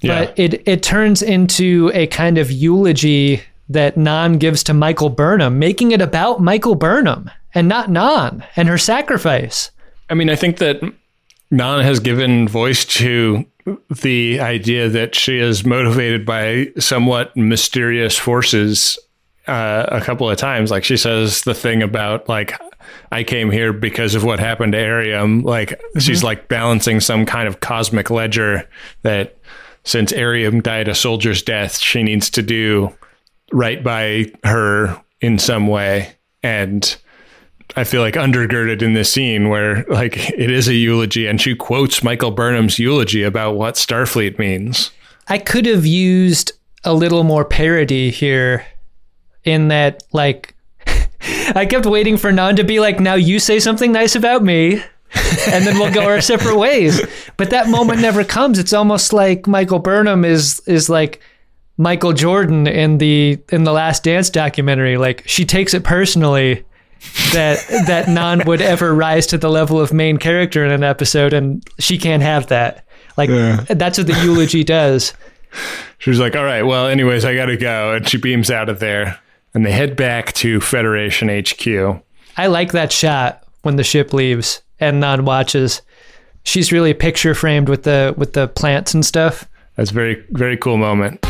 Yeah. But it, it turns into a kind of eulogy that Nhan gives to Michael Burnham, making it about Michael Burnham and not Nhan and her sacrifice. I mean, I think that Nhan has given voice to the idea that she is motivated by somewhat mysterious forces uh, a couple of times. Like she says the thing about like I came here because of what happened to Airiam. Like mm-hmm. she's like balancing some kind of cosmic ledger that since Airiam died a soldier's death, she needs to do right by her in some way. And I feel like undergirded in this scene where like it is a eulogy and she quotes Michael Burnham's eulogy about what Starfleet means. I could have used a little more parody here in that like I kept waiting for Nhan to be like, now you say something nice about me. and then we'll go our separate ways. But that moment never comes. It's almost like Michael Burnham is is like Michael Jordan in the in the Last Dance documentary. Like she takes it personally that that Nhan would ever rise to the level of main character in an episode, and she can't have that. Like yeah. that's what the eulogy does. She was like, "All right, well, anyways, I gotta go," and she beams out of there, and they head back to Federation HQ. I like that shot when the ship leaves and Nhan watches. She's really picture framed with the with the plants and stuff. That's very very cool moment.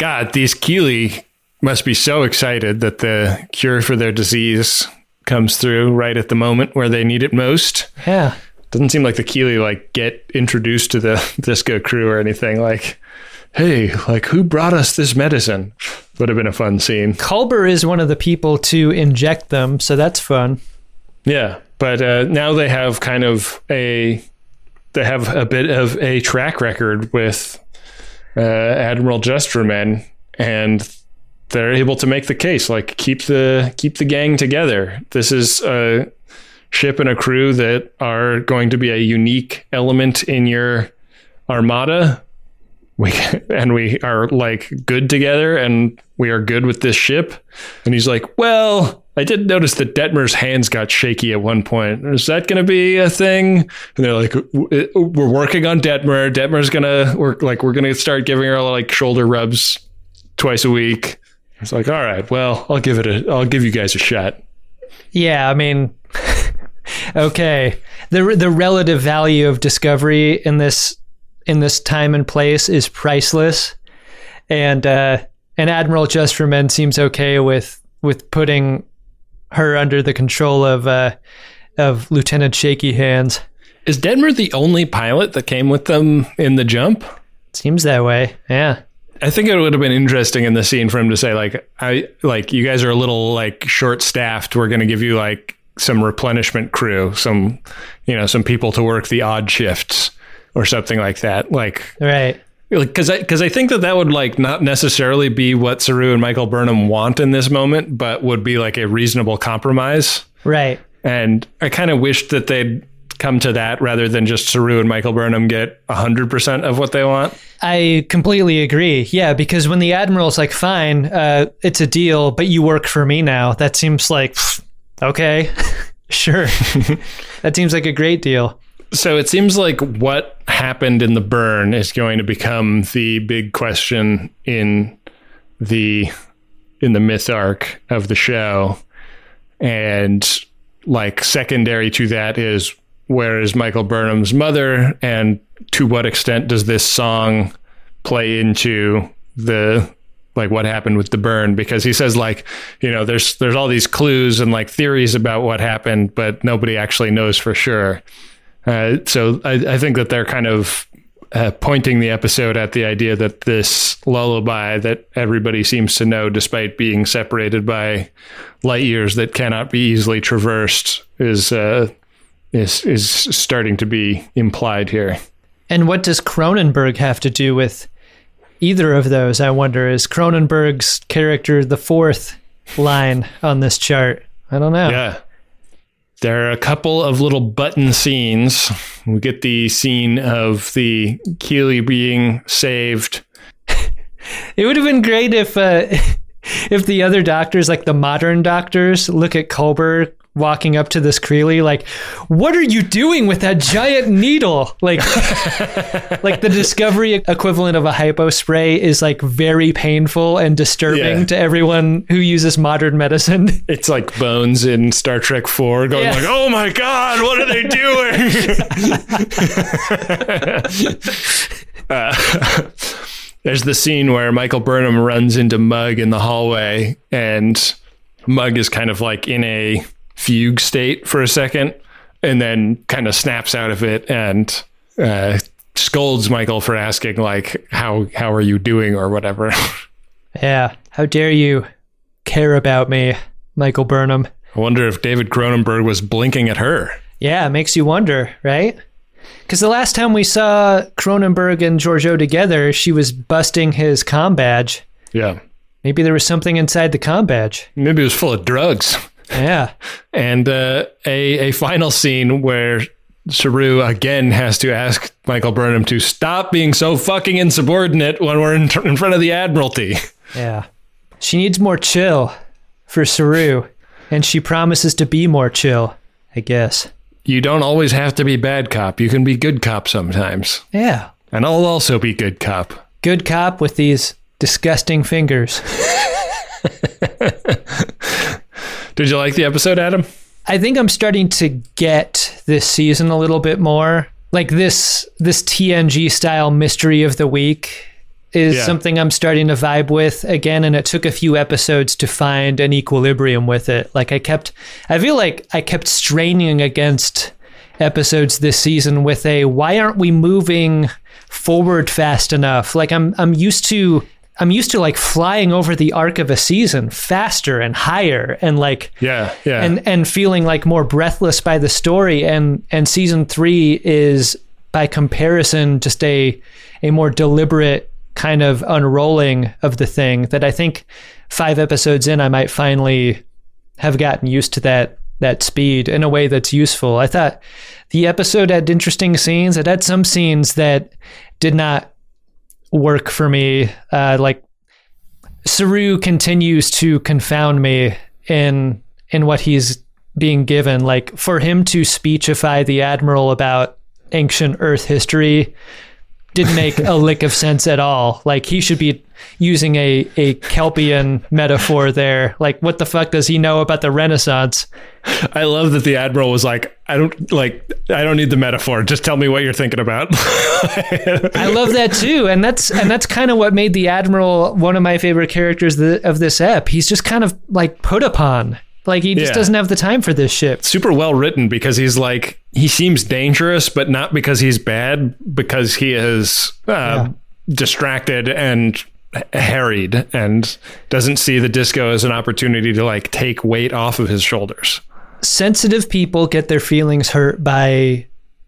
God, these Kili must be so excited that the cure for their disease comes through right at the moment where they need it most. Yeah. Doesn't seem like the Kili like get introduced to the disco crew or anything like hey, like who brought us this medicine? Would have been a fun scene. Culber is one of the people to inject them, so that's fun. Yeah, but uh, now they have kind of a they have a bit of a track record with uh, Admiral Justerman, and they're able to make the case like keep the keep the gang together. This is a ship and a crew that are going to be a unique element in your armada. We and we are like good together, and we are good with this ship. And he's like, well. I did notice that Detmer's hands got shaky at one point. Is that going to be a thing? And they're like, "We're working on Detmer. Detmer's going to work. Like, we're going to start giving her like shoulder rubs twice a week." It's like, all right, well, I'll give it a, I'll give you guys a shot. Yeah, I mean, okay. the The relative value of Discovery in this in this time and place is priceless, and uh, and Admiral Just for Men seems okay with with putting her under the control of uh, of Lieutenant Shaky Hands. Is Detmer the only pilot that came with them in the jump? Seems that way. Yeah. I think it would have been interesting in the scene for him to say like I like you guys are a little like short staffed. We're going to give you like some replenishment crew, some you know, some people to work the odd shifts or something like that. Like right. Because I because I think that that would like not necessarily be what Saru and Michael Burnham want in this moment, but would be like a reasonable compromise. Right. And I kind of wished that they'd come to that rather than just Saru and Michael Burnham get 100% of what they want. I completely agree. Yeah, because when the admiral's like, fine, uh, it's a deal, but you work for me now, that seems like, pff, okay, sure. that seems like a great deal. So it seems like what happened in the burn is going to become the big question in the in the myth arc of the show. And like secondary to that is where is Michael Burnham's mother? And to what extent does this song play into the like what happened with the burn? Because he says like you know there's there's all these clues and like theories about what happened but nobody actually knows for sure uh, so I, I think that they're kind of uh, pointing the episode at the idea that this lullaby that everybody seems to know, despite being separated by light years that cannot be easily traversed, is uh, is is starting to be implied here. And what does Cronenberg have to do with either of those? I wonder. Is Cronenberg's character the fourth line on this chart? I don't know. Yeah. There are a couple of little button scenes. We get the scene of the Kili being saved. it would have been great if uh, if the other doctors, like the modern doctors, look at Culber walking up to this Kili, like, "What are you doing with that giant needle?" Like, like the Discovery equivalent of a hypo spray is like very painful and disturbing yeah. to everyone who uses modern medicine. It's like Bones in Star Trek Four, going yeah. like, "Oh my god, what are they doing?" uh, there's the scene where Michael Burnham runs into Mug in the hallway, and Mug is kind of like in a fugue state for a second, and then kind of snaps out of it and uh, scolds Michael for asking like, "How how are you doing?" or whatever. yeah, how dare you care about me, Michael Burnham? I wonder if David Cronenberg was blinking at her. Yeah, it makes you wonder, right? Because the last time we saw Cronenberg and Georgiou together, she was busting his com badge. Yeah. Maybe there was something inside the com badge. Maybe it was full of drugs. Yeah. and uh, a, a final scene where Saru again has to ask Michael Burnham to stop being so fucking insubordinate when we're in, in front of the Admiralty. Yeah. She needs more chill for Saru, and she promises to be more chill, I guess you don't always have to be bad cop. You can be good cop sometimes. Yeah. And I'll also be good cop. Good cop with these disgusting fingers. Did you like the episode, Adam? I think I'm starting to get this season a little bit more. Like this this TNG style mystery of the week is yeah. something I'm starting to vibe with again. And it took a few episodes to find an equilibrium with it. Like I kept, I feel like I kept straining against episodes this season with a why aren't we moving forward fast enough? Like I'm, I'm used to. I'm used to like flying over the arc of a season faster and higher and like yeah yeah and and feeling like more breathless by the story and and season 3 is by comparison just a a more deliberate kind of unrolling of the thing that I think five episodes in, I might finally have gotten used to that that speed in a way that's useful. I thought the episode had interesting scenes. It had some scenes that did not work for me. Uh, like Saru continues to confound me in in what he's being given. Like for him to speechify the admiral about ancient Earth history didn't make a lick of sense at all. Like he should be using a a Kelpian metaphor there. Like what the fuck does he know about the Renaissance? I love that the admiral was like, I don't like, I don't need the metaphor. Just tell me what you're thinking about. I love that too, and that's and that's kind of what made the admiral one of my favorite characters of this ep. He's just kind of like put upon. Like he just Yeah. doesn't have the time for this shit. Super well written because he's like, he seems dangerous, but not because he's bad, because he is uh, distracted and harried and doesn't see the disco as an opportunity to like take weight off of his shoulders. sensitive people get their feelings hurt by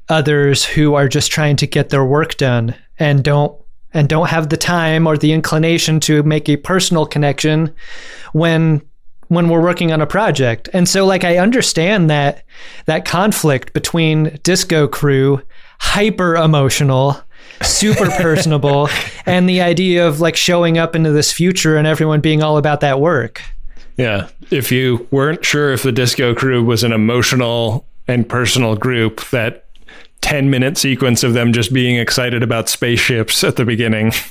others who are just trying to get their work done and don't and don't have the time or the inclination to make a personal connection when when we're working on a project. And so like I understand that that conflict between disco crew hyper emotional super personable and the idea of like showing up into this future and everyone being all about that work. Yeah. If you weren't sure if the disco crew was an emotional and personal group, that 10 minute sequence of them just being excited about spaceships at the beginning.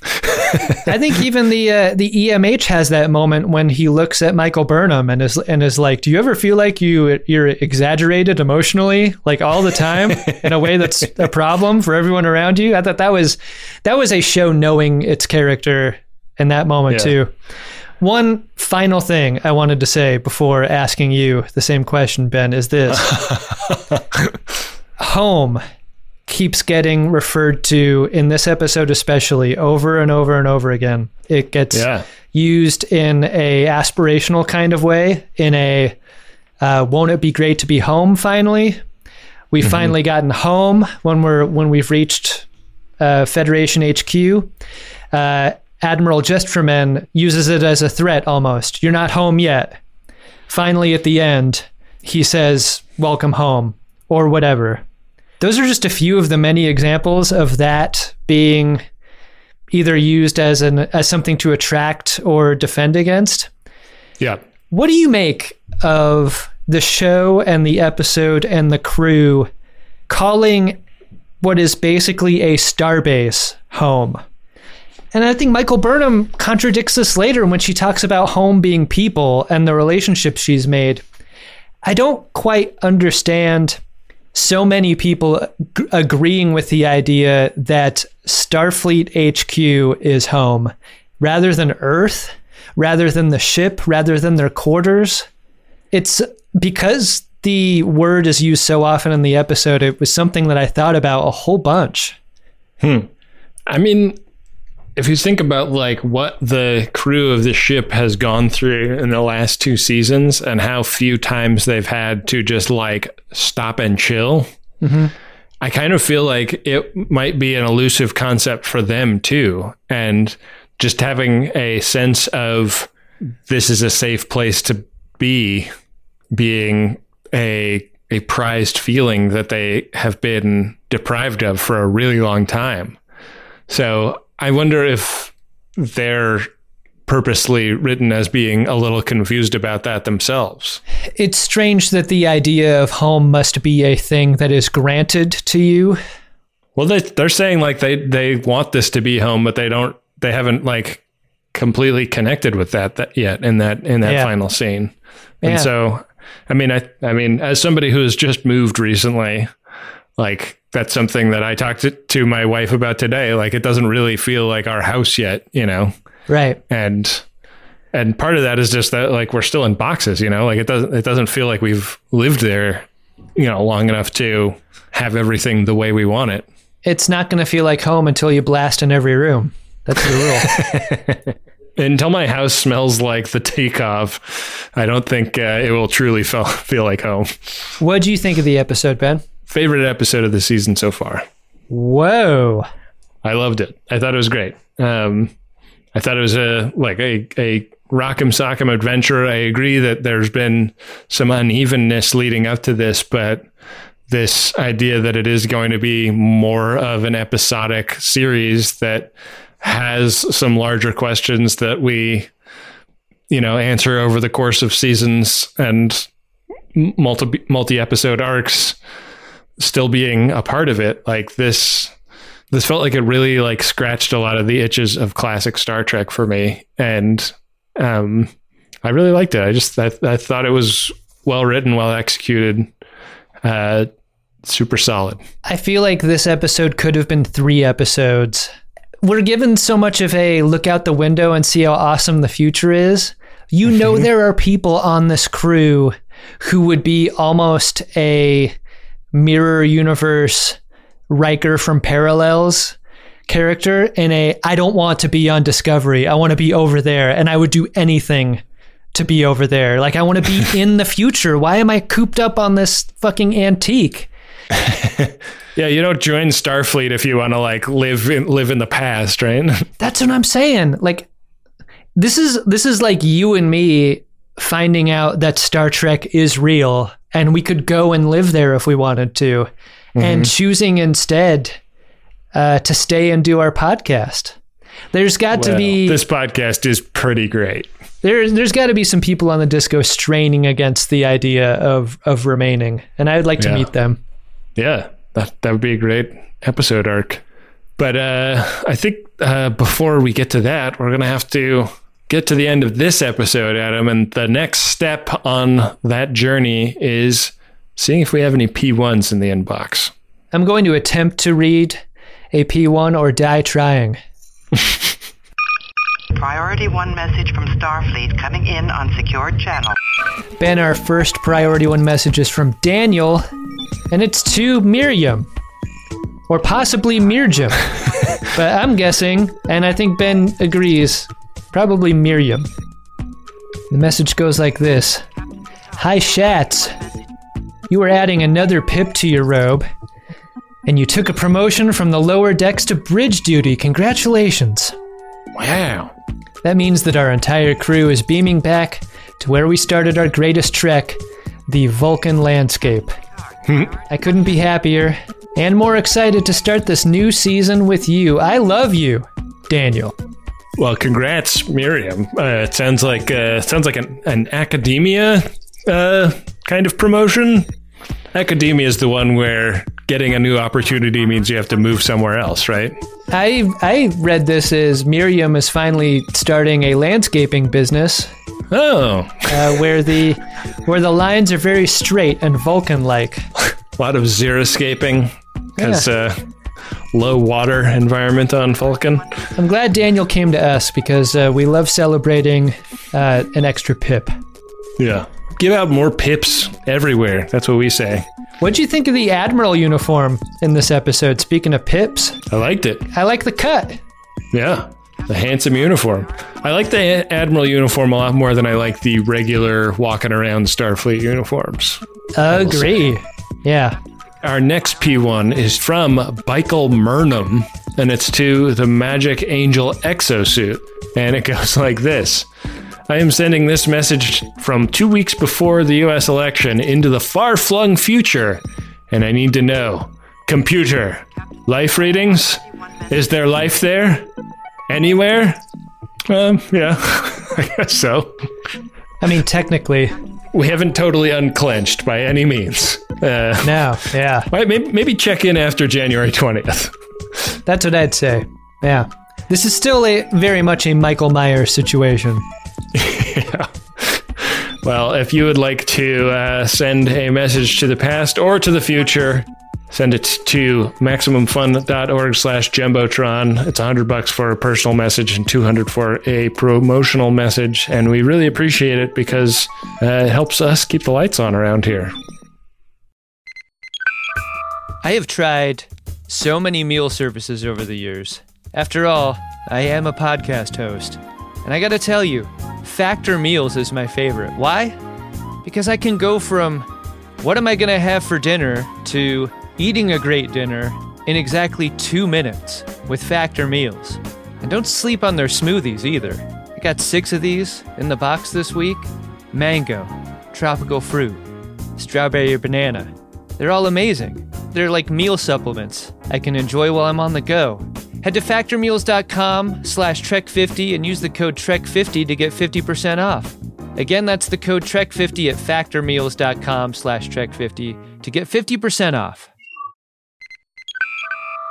I think even the uh, the EMH has that moment when he looks at Michael Burnham and is and is like, "Do you ever feel like you you're exaggerated emotionally, like all the time, in a way that's a problem for everyone around you?" I thought that was that was a show knowing its character in that moment Yeah. too. One final thing I wanted to say before asking you the same question, Ben, is this: home keeps getting referred to in this episode especially over and over and over again. It gets Yeah. used in a aspirational kind of way in a uh, won't it be great to be home finally? We've finally gotten home when we're when we've reached uh, federation hq uh, admiral Jesterman uses it as a threat almost. You're not home yet. Finally at the end he says welcome home or whatever those are just a few of the many examples of that being either used as an as something to attract or defend against. Yeah. What do you make of the show and the episode and the crew calling what is basically a starbase home? And I think Michael Burnham contradicts this later when she talks about home being people and the relationships she's made. I don't quite understand so many people ag- agreeing with the idea that Starfleet HQ is home rather than Earth, rather than the ship, rather than their quarters. It's because the word is used so often in the episode, it was something that I thought about a whole bunch. Hmm. I mean, if you think about like what the crew of the ship has gone through in the last two seasons and how few times they've had to just like stop and chill, mm-hmm. I kind of feel like it might be an elusive concept for them too. And just having a sense of this is a safe place to be being a a prized feeling that they have been deprived of for a really long time. So I wonder if they're purposely written as being a little confused about that themselves. It's strange that the idea of home must be a thing that is granted to you. Well, they they're saying like they they want this to be home, but they don't. They haven't like completely connected with that, that yet in that in that Yeah. final scene. And Yeah. so, I mean, I I mean, as somebody who has just moved recently, like that's something that I talked to, to my wife about today. Like, it doesn't really feel like our house yet, you know. Right. and and part of that is just that like we're still in boxes you know like it doesn't it doesn't feel like we've lived there you know long enough to have everything the way we want it It's not going to feel like home until you blast in every room. That's the rule. until my house smells like the Tikhov i don't think uh, it will truly feel, feel like home what do you think of the episode, Ben? Favorite episode of the season so far. Whoa. i loved it. I thought it was great. Um i thought it was a like a a rock'em sock'em adventure. I agree that there's been some unevenness leading up to this but this idea that it is going to be more of an episodic series that has some larger questions that we you know answer over the course of seasons and multi multi episode arcs still being a part of it. Like this, this felt like it really like scratched a lot of the itches of classic Star Trek for me, and um, I really liked it. I just I, I thought it was well written, well executed, uh, super solid. I feel like this episode could have been three episodes. We're given so much of a look out the window and see how awesome the future is. You know, there are people on this crew who would be almost a mirror universe Riker from Parallels character in a I don't want to be on Discovery. I want to be over there and I would do anything to be over there. Like I want to be in the future. Why am I cooped up on this fucking antique? yeah, you don't join Starfleet if you want to like live in, live in the past, right? That's what I'm saying. Like this is this is like you and me finding out that Star Trek is real and we could go and live there if we wanted to mm-hmm. and choosing instead uh, to stay and do our podcast. There's got well, to be this podcast is pretty great. There's there's got to be some people on the disco straining against the idea of of remaining, and I'd like to yeah. meet them. Yeah, that that would be a great episode arc. But uh, I think uh, before we get to that, we're gonna have to get to the end of this episode, Adam. And the next step on that journey is seeing if we have any P1s in the inbox. I'm going to attempt to read a P1 or die trying. Priority 1 message from Starfleet coming in on secured channel. Ben, our first Priority 1 message is from Daniel, and it's to Miriam. Or possibly Mirjam. but I'm guessing, and I think Ben agrees, Probably Miriam. The message goes like this Hi, Shats. You were adding another pip to your robe, and you took a promotion from the lower decks to bridge duty. Congratulations. Wow. That means that our entire crew is beaming back to where we started our greatest trek, the Vulcan landscape. Hmm. I couldn't be happier and more excited to start this new season with you. I love you, Daniel. Well, congrats, Miriam. Uh, it sounds like uh, sounds like an, an academia uh, kind of promotion. Academia is the one where getting a new opportunity means you have to move somewhere else, right? I I read this as Miriam is finally starting a landscaping business. Oh, uh, where the where the lines are very straight and Vulcan-like. a lot of xeriscaping because yeah. Low water environment on Vulcan. I'm glad Daniel came to us because uh, we love celebrating uh, an extra pip. Yeah. Give out more pips everywhere. That's what we say. What'd you think of the Admiral uniform in this episode? Speaking of pips, I liked it. I like the cut. Yeah. The handsome uniform. I like the Admiral uniform a lot more than I like the regular walking around Starfleet uniforms. Agree. Yeah. Our next P1 is from Michael Burnham, and it's to the Magic Angel exosuit. And it goes like this I am sending this message from two weeks before the US election into the far flung future, and I need to know computer, life readings? Is there life there? Anywhere? Um, yeah, I guess so. I mean, technically, we haven't totally unclenched by any means. Uh, no, yeah. Maybe, maybe check in after January 20th. That's what I'd say. Yeah. This is still a very much a Michael Myers situation. yeah. Well, if you would like to uh, send a message to the past or to the future, send it to maximumfun.org slash jumbotron it's 100 bucks for a personal message and 200 for a promotional message. And we really appreciate it because uh, it helps us keep the lights on around here. I have tried so many meal services over the years. After all i am a podcast host. And i gotta tell you factor meals is my favorite. Why? Because i can go from what am i gonna have for dinner to eating a great dinner in exactly two minutes with Factor meals. And don't sleep on their smoothies either. I got six of these in the box this week mango, tropical fruit, strawberry or banana. They're all amazing. They're like meal supplements I can enjoy while I'm on the go. Head to factormeals.com slash trek50 and use the code trek50 to get 50% off. Again, that's the code TREK50 at factormeals.com slash TREK50 to get 50% off.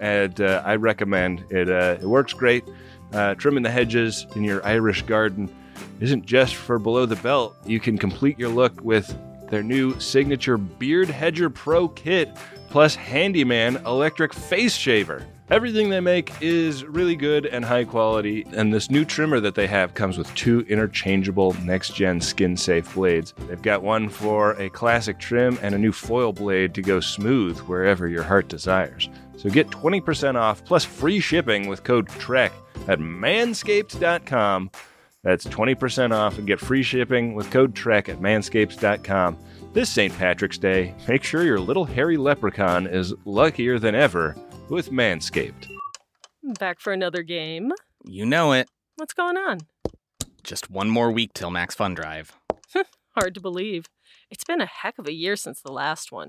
And uh, I recommend it. Uh, it works great. Uh, trimming the hedges in your Irish garden isn't just for below the belt. You can complete your look with their new signature Beard Hedger Pro kit plus Handyman electric face shaver. Everything they make is really good and high quality, and this new trimmer that they have comes with two interchangeable next gen skin safe blades. They've got one for a classic trim and a new foil blade to go smooth wherever your heart desires. So get 20% off plus free shipping with code TREK at manscaped.com. That's 20% off and get free shipping with code TREK at manscaped.com. This St. Patrick's Day, make sure your little hairy leprechaun is luckier than ever with Manscaped. Back for another game. You know it. What's going on? Just one more week till Max Fun Drive. Hard to believe. It's been a heck of a year since the last one.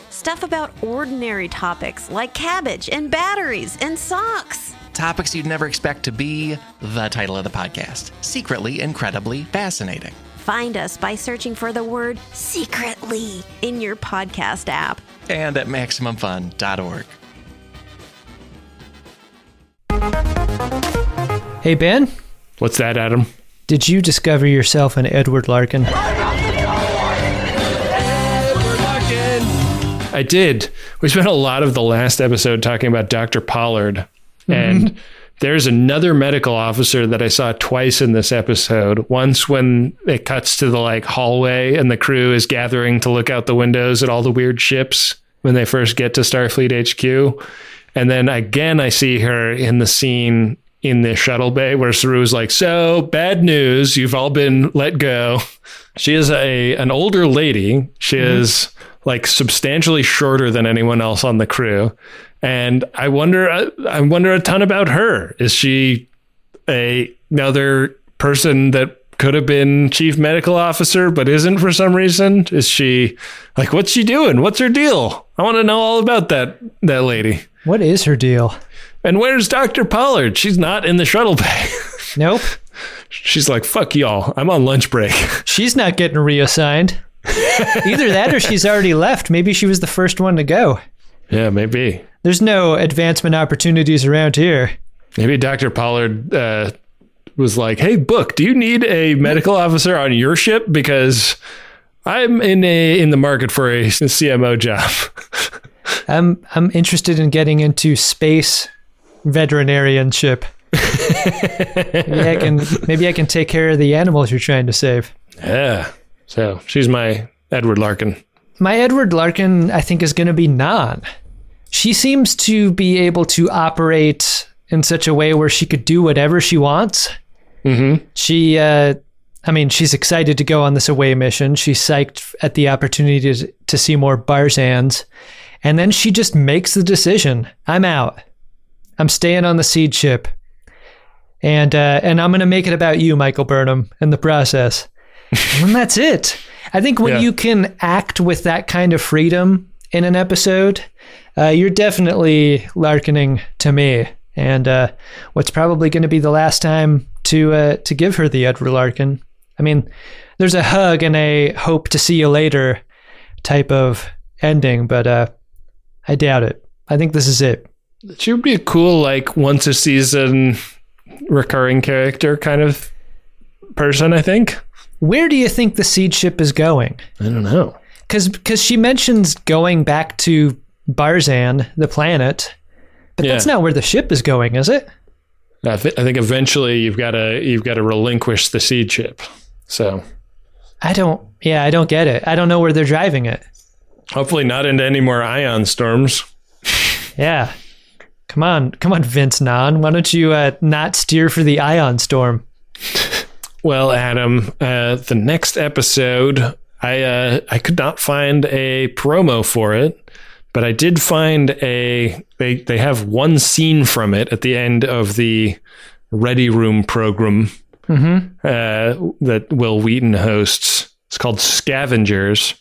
Stuff about ordinary topics like cabbage and batteries and socks. Topics you'd never expect to be the title of the podcast Secretly Incredibly Fascinating. Find us by searching for the word secretly in your podcast app and at MaximumFun.org. Hey, Ben? What's that, Adam? Did you discover yourself an Edward Larkin? I did. We spent a lot of the last episode talking about Dr. Pollard. Mm-hmm. And there's another medical officer that I saw twice in this episode. Once when it cuts to the like hallway and the crew is gathering to look out the windows at all the weird ships when they first get to Starfleet HQ. And then again, I see her in the scene in the shuttle bay where Saru's like, "So bad news, you've all been let go." She is a an older lady. She mm-hmm. is like substantially shorter than anyone else on the crew, and I wonder, uh, I wonder a ton about her. Is she a another person that could have been chief medical officer but isn't for some reason? Is she like what's she doing? What's her deal? I want to know all about that that lady. What is her deal? And where's Dr. Pollard? She's not in the shuttle bay. Nope. She's like, fuck y'all. I'm on lunch break. She's not getting reassigned. Either that or she's already left. Maybe she was the first one to go. Yeah, maybe. There's no advancement opportunities around here. Maybe Dr. Pollard uh, was like, "Hey, Book, do you need a medical officer on your ship? Because I'm in a in the market for a CMO job." I'm I'm interested in getting into space veterinarianship. maybe I can maybe I can take care of the animals you're trying to save. Yeah. So she's my Edward Larkin. My Edward Larkin, I think, is going to be Nhan she seems to be able to operate in such a way where she could do whatever she wants. Mm-hmm. She, uh, I mean, she's excited to go on this away mission. She's psyched at the opportunity to, to see more Barzans. And then she just makes the decision I'm out. I'm staying on the seed ship. And, uh, and I'm going to make it about you, Michael Burnham, in the process. And that's it. I think when Yeah. you can act with that kind of freedom in an episode, uh, you're definitely larkening to me. And uh, what's probably going to be the last time to uh, to give her the Edward Larkin. I mean, there's a hug and a hope to see you later type of ending, but uh, I doubt it. I think this is it. She would be a cool, like, once a season recurring character kind of person, I think. Where do you think the seed ship is going? I don't know. Because because she mentions going back to Barzan, the planet, but that's not where the ship is going, is it? I, th- I think eventually you've got to you've got to relinquish the seed ship. So I don't. Yeah, I don't get it. I don't know where they're driving it. hopefully not into any more ion storms. Yeah. Come on, come on, Vince Non. Why don't you uh, not steer for the ion storm? Well, Adam, uh, the next episode, I uh, I could not find a promo for it, but I did find a they they have one scene from it at the end of the Ready Room program Mm-hmm. uh, that Wil Wheaton hosts. It's called Scavengers.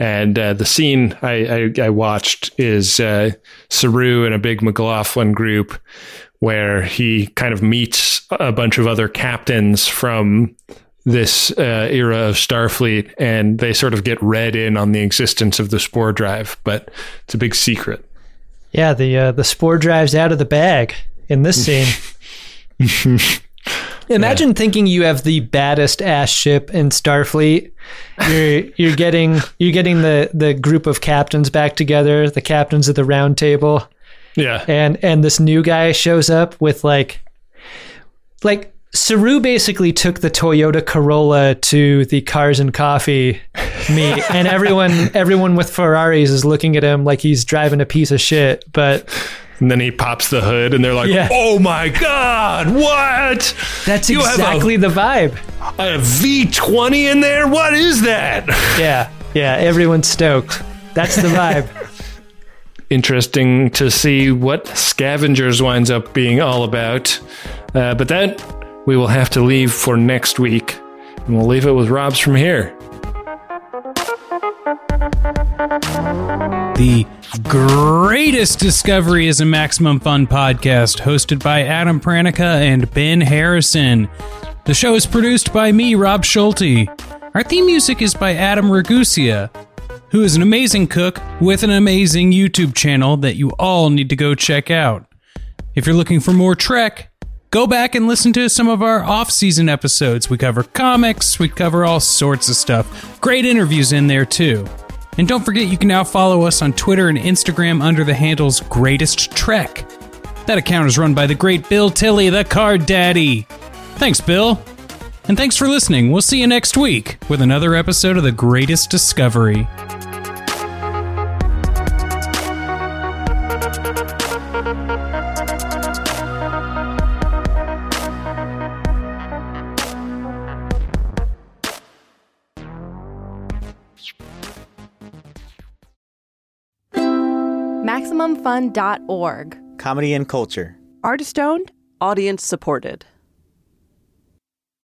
And uh, the scene I, I, I watched is uh, Saru and a big McLaughlin group where he kind of meets a bunch of other captains from this uh, era of Starfleet and they sort of get read in on the existence of the spore drive, but it's a big secret. Yeah, the uh, the spore drives out of the bag in this scene. Imagine thinking you have the baddest ass ship in Starfleet. You're you're getting you're getting the the group of captains back together, the captains of the round table. Yeah. And and this new guy shows up with like like Saru basically took the Toyota Corolla to the cars and coffee meet and everyone everyone with Ferraris is looking at him like he's driving a piece of shit, but And then he pops the hood and they're like, Yeah. oh my God, what? that's You have a- exactly the vibe. A V20 in there? What is that? Yeah, yeah, everyone's stoked. That's the vibe. Interesting to see what Scavengers winds up being all about. Uh, but that we will have to leave for next week. And we'll leave it with Rob's from here. The greatest discovery is a Maximum Fun podcast hosted by Adam Pranica and Ben Harrison. The show is produced by me, Rob Schulte. Our theme music is by Adam Ragusea, who is an amazing cook with an amazing YouTube channel that you all need to go check out. If you're looking for more Trek, go back and listen to some of our off season episodes. We cover comics, we cover all sorts of stuff. Great interviews in there, too. And don't forget, you can now follow us on Twitter and Instagram under the handles Greatest Trek. That account is run by the great Bill Tilley, the card daddy. Thanks, Bill. And thanks for listening. We'll see you next week with another episode of The Greatest Discovery. MaximumFun.org. Comedy and culture. Artist owned, Audience supported.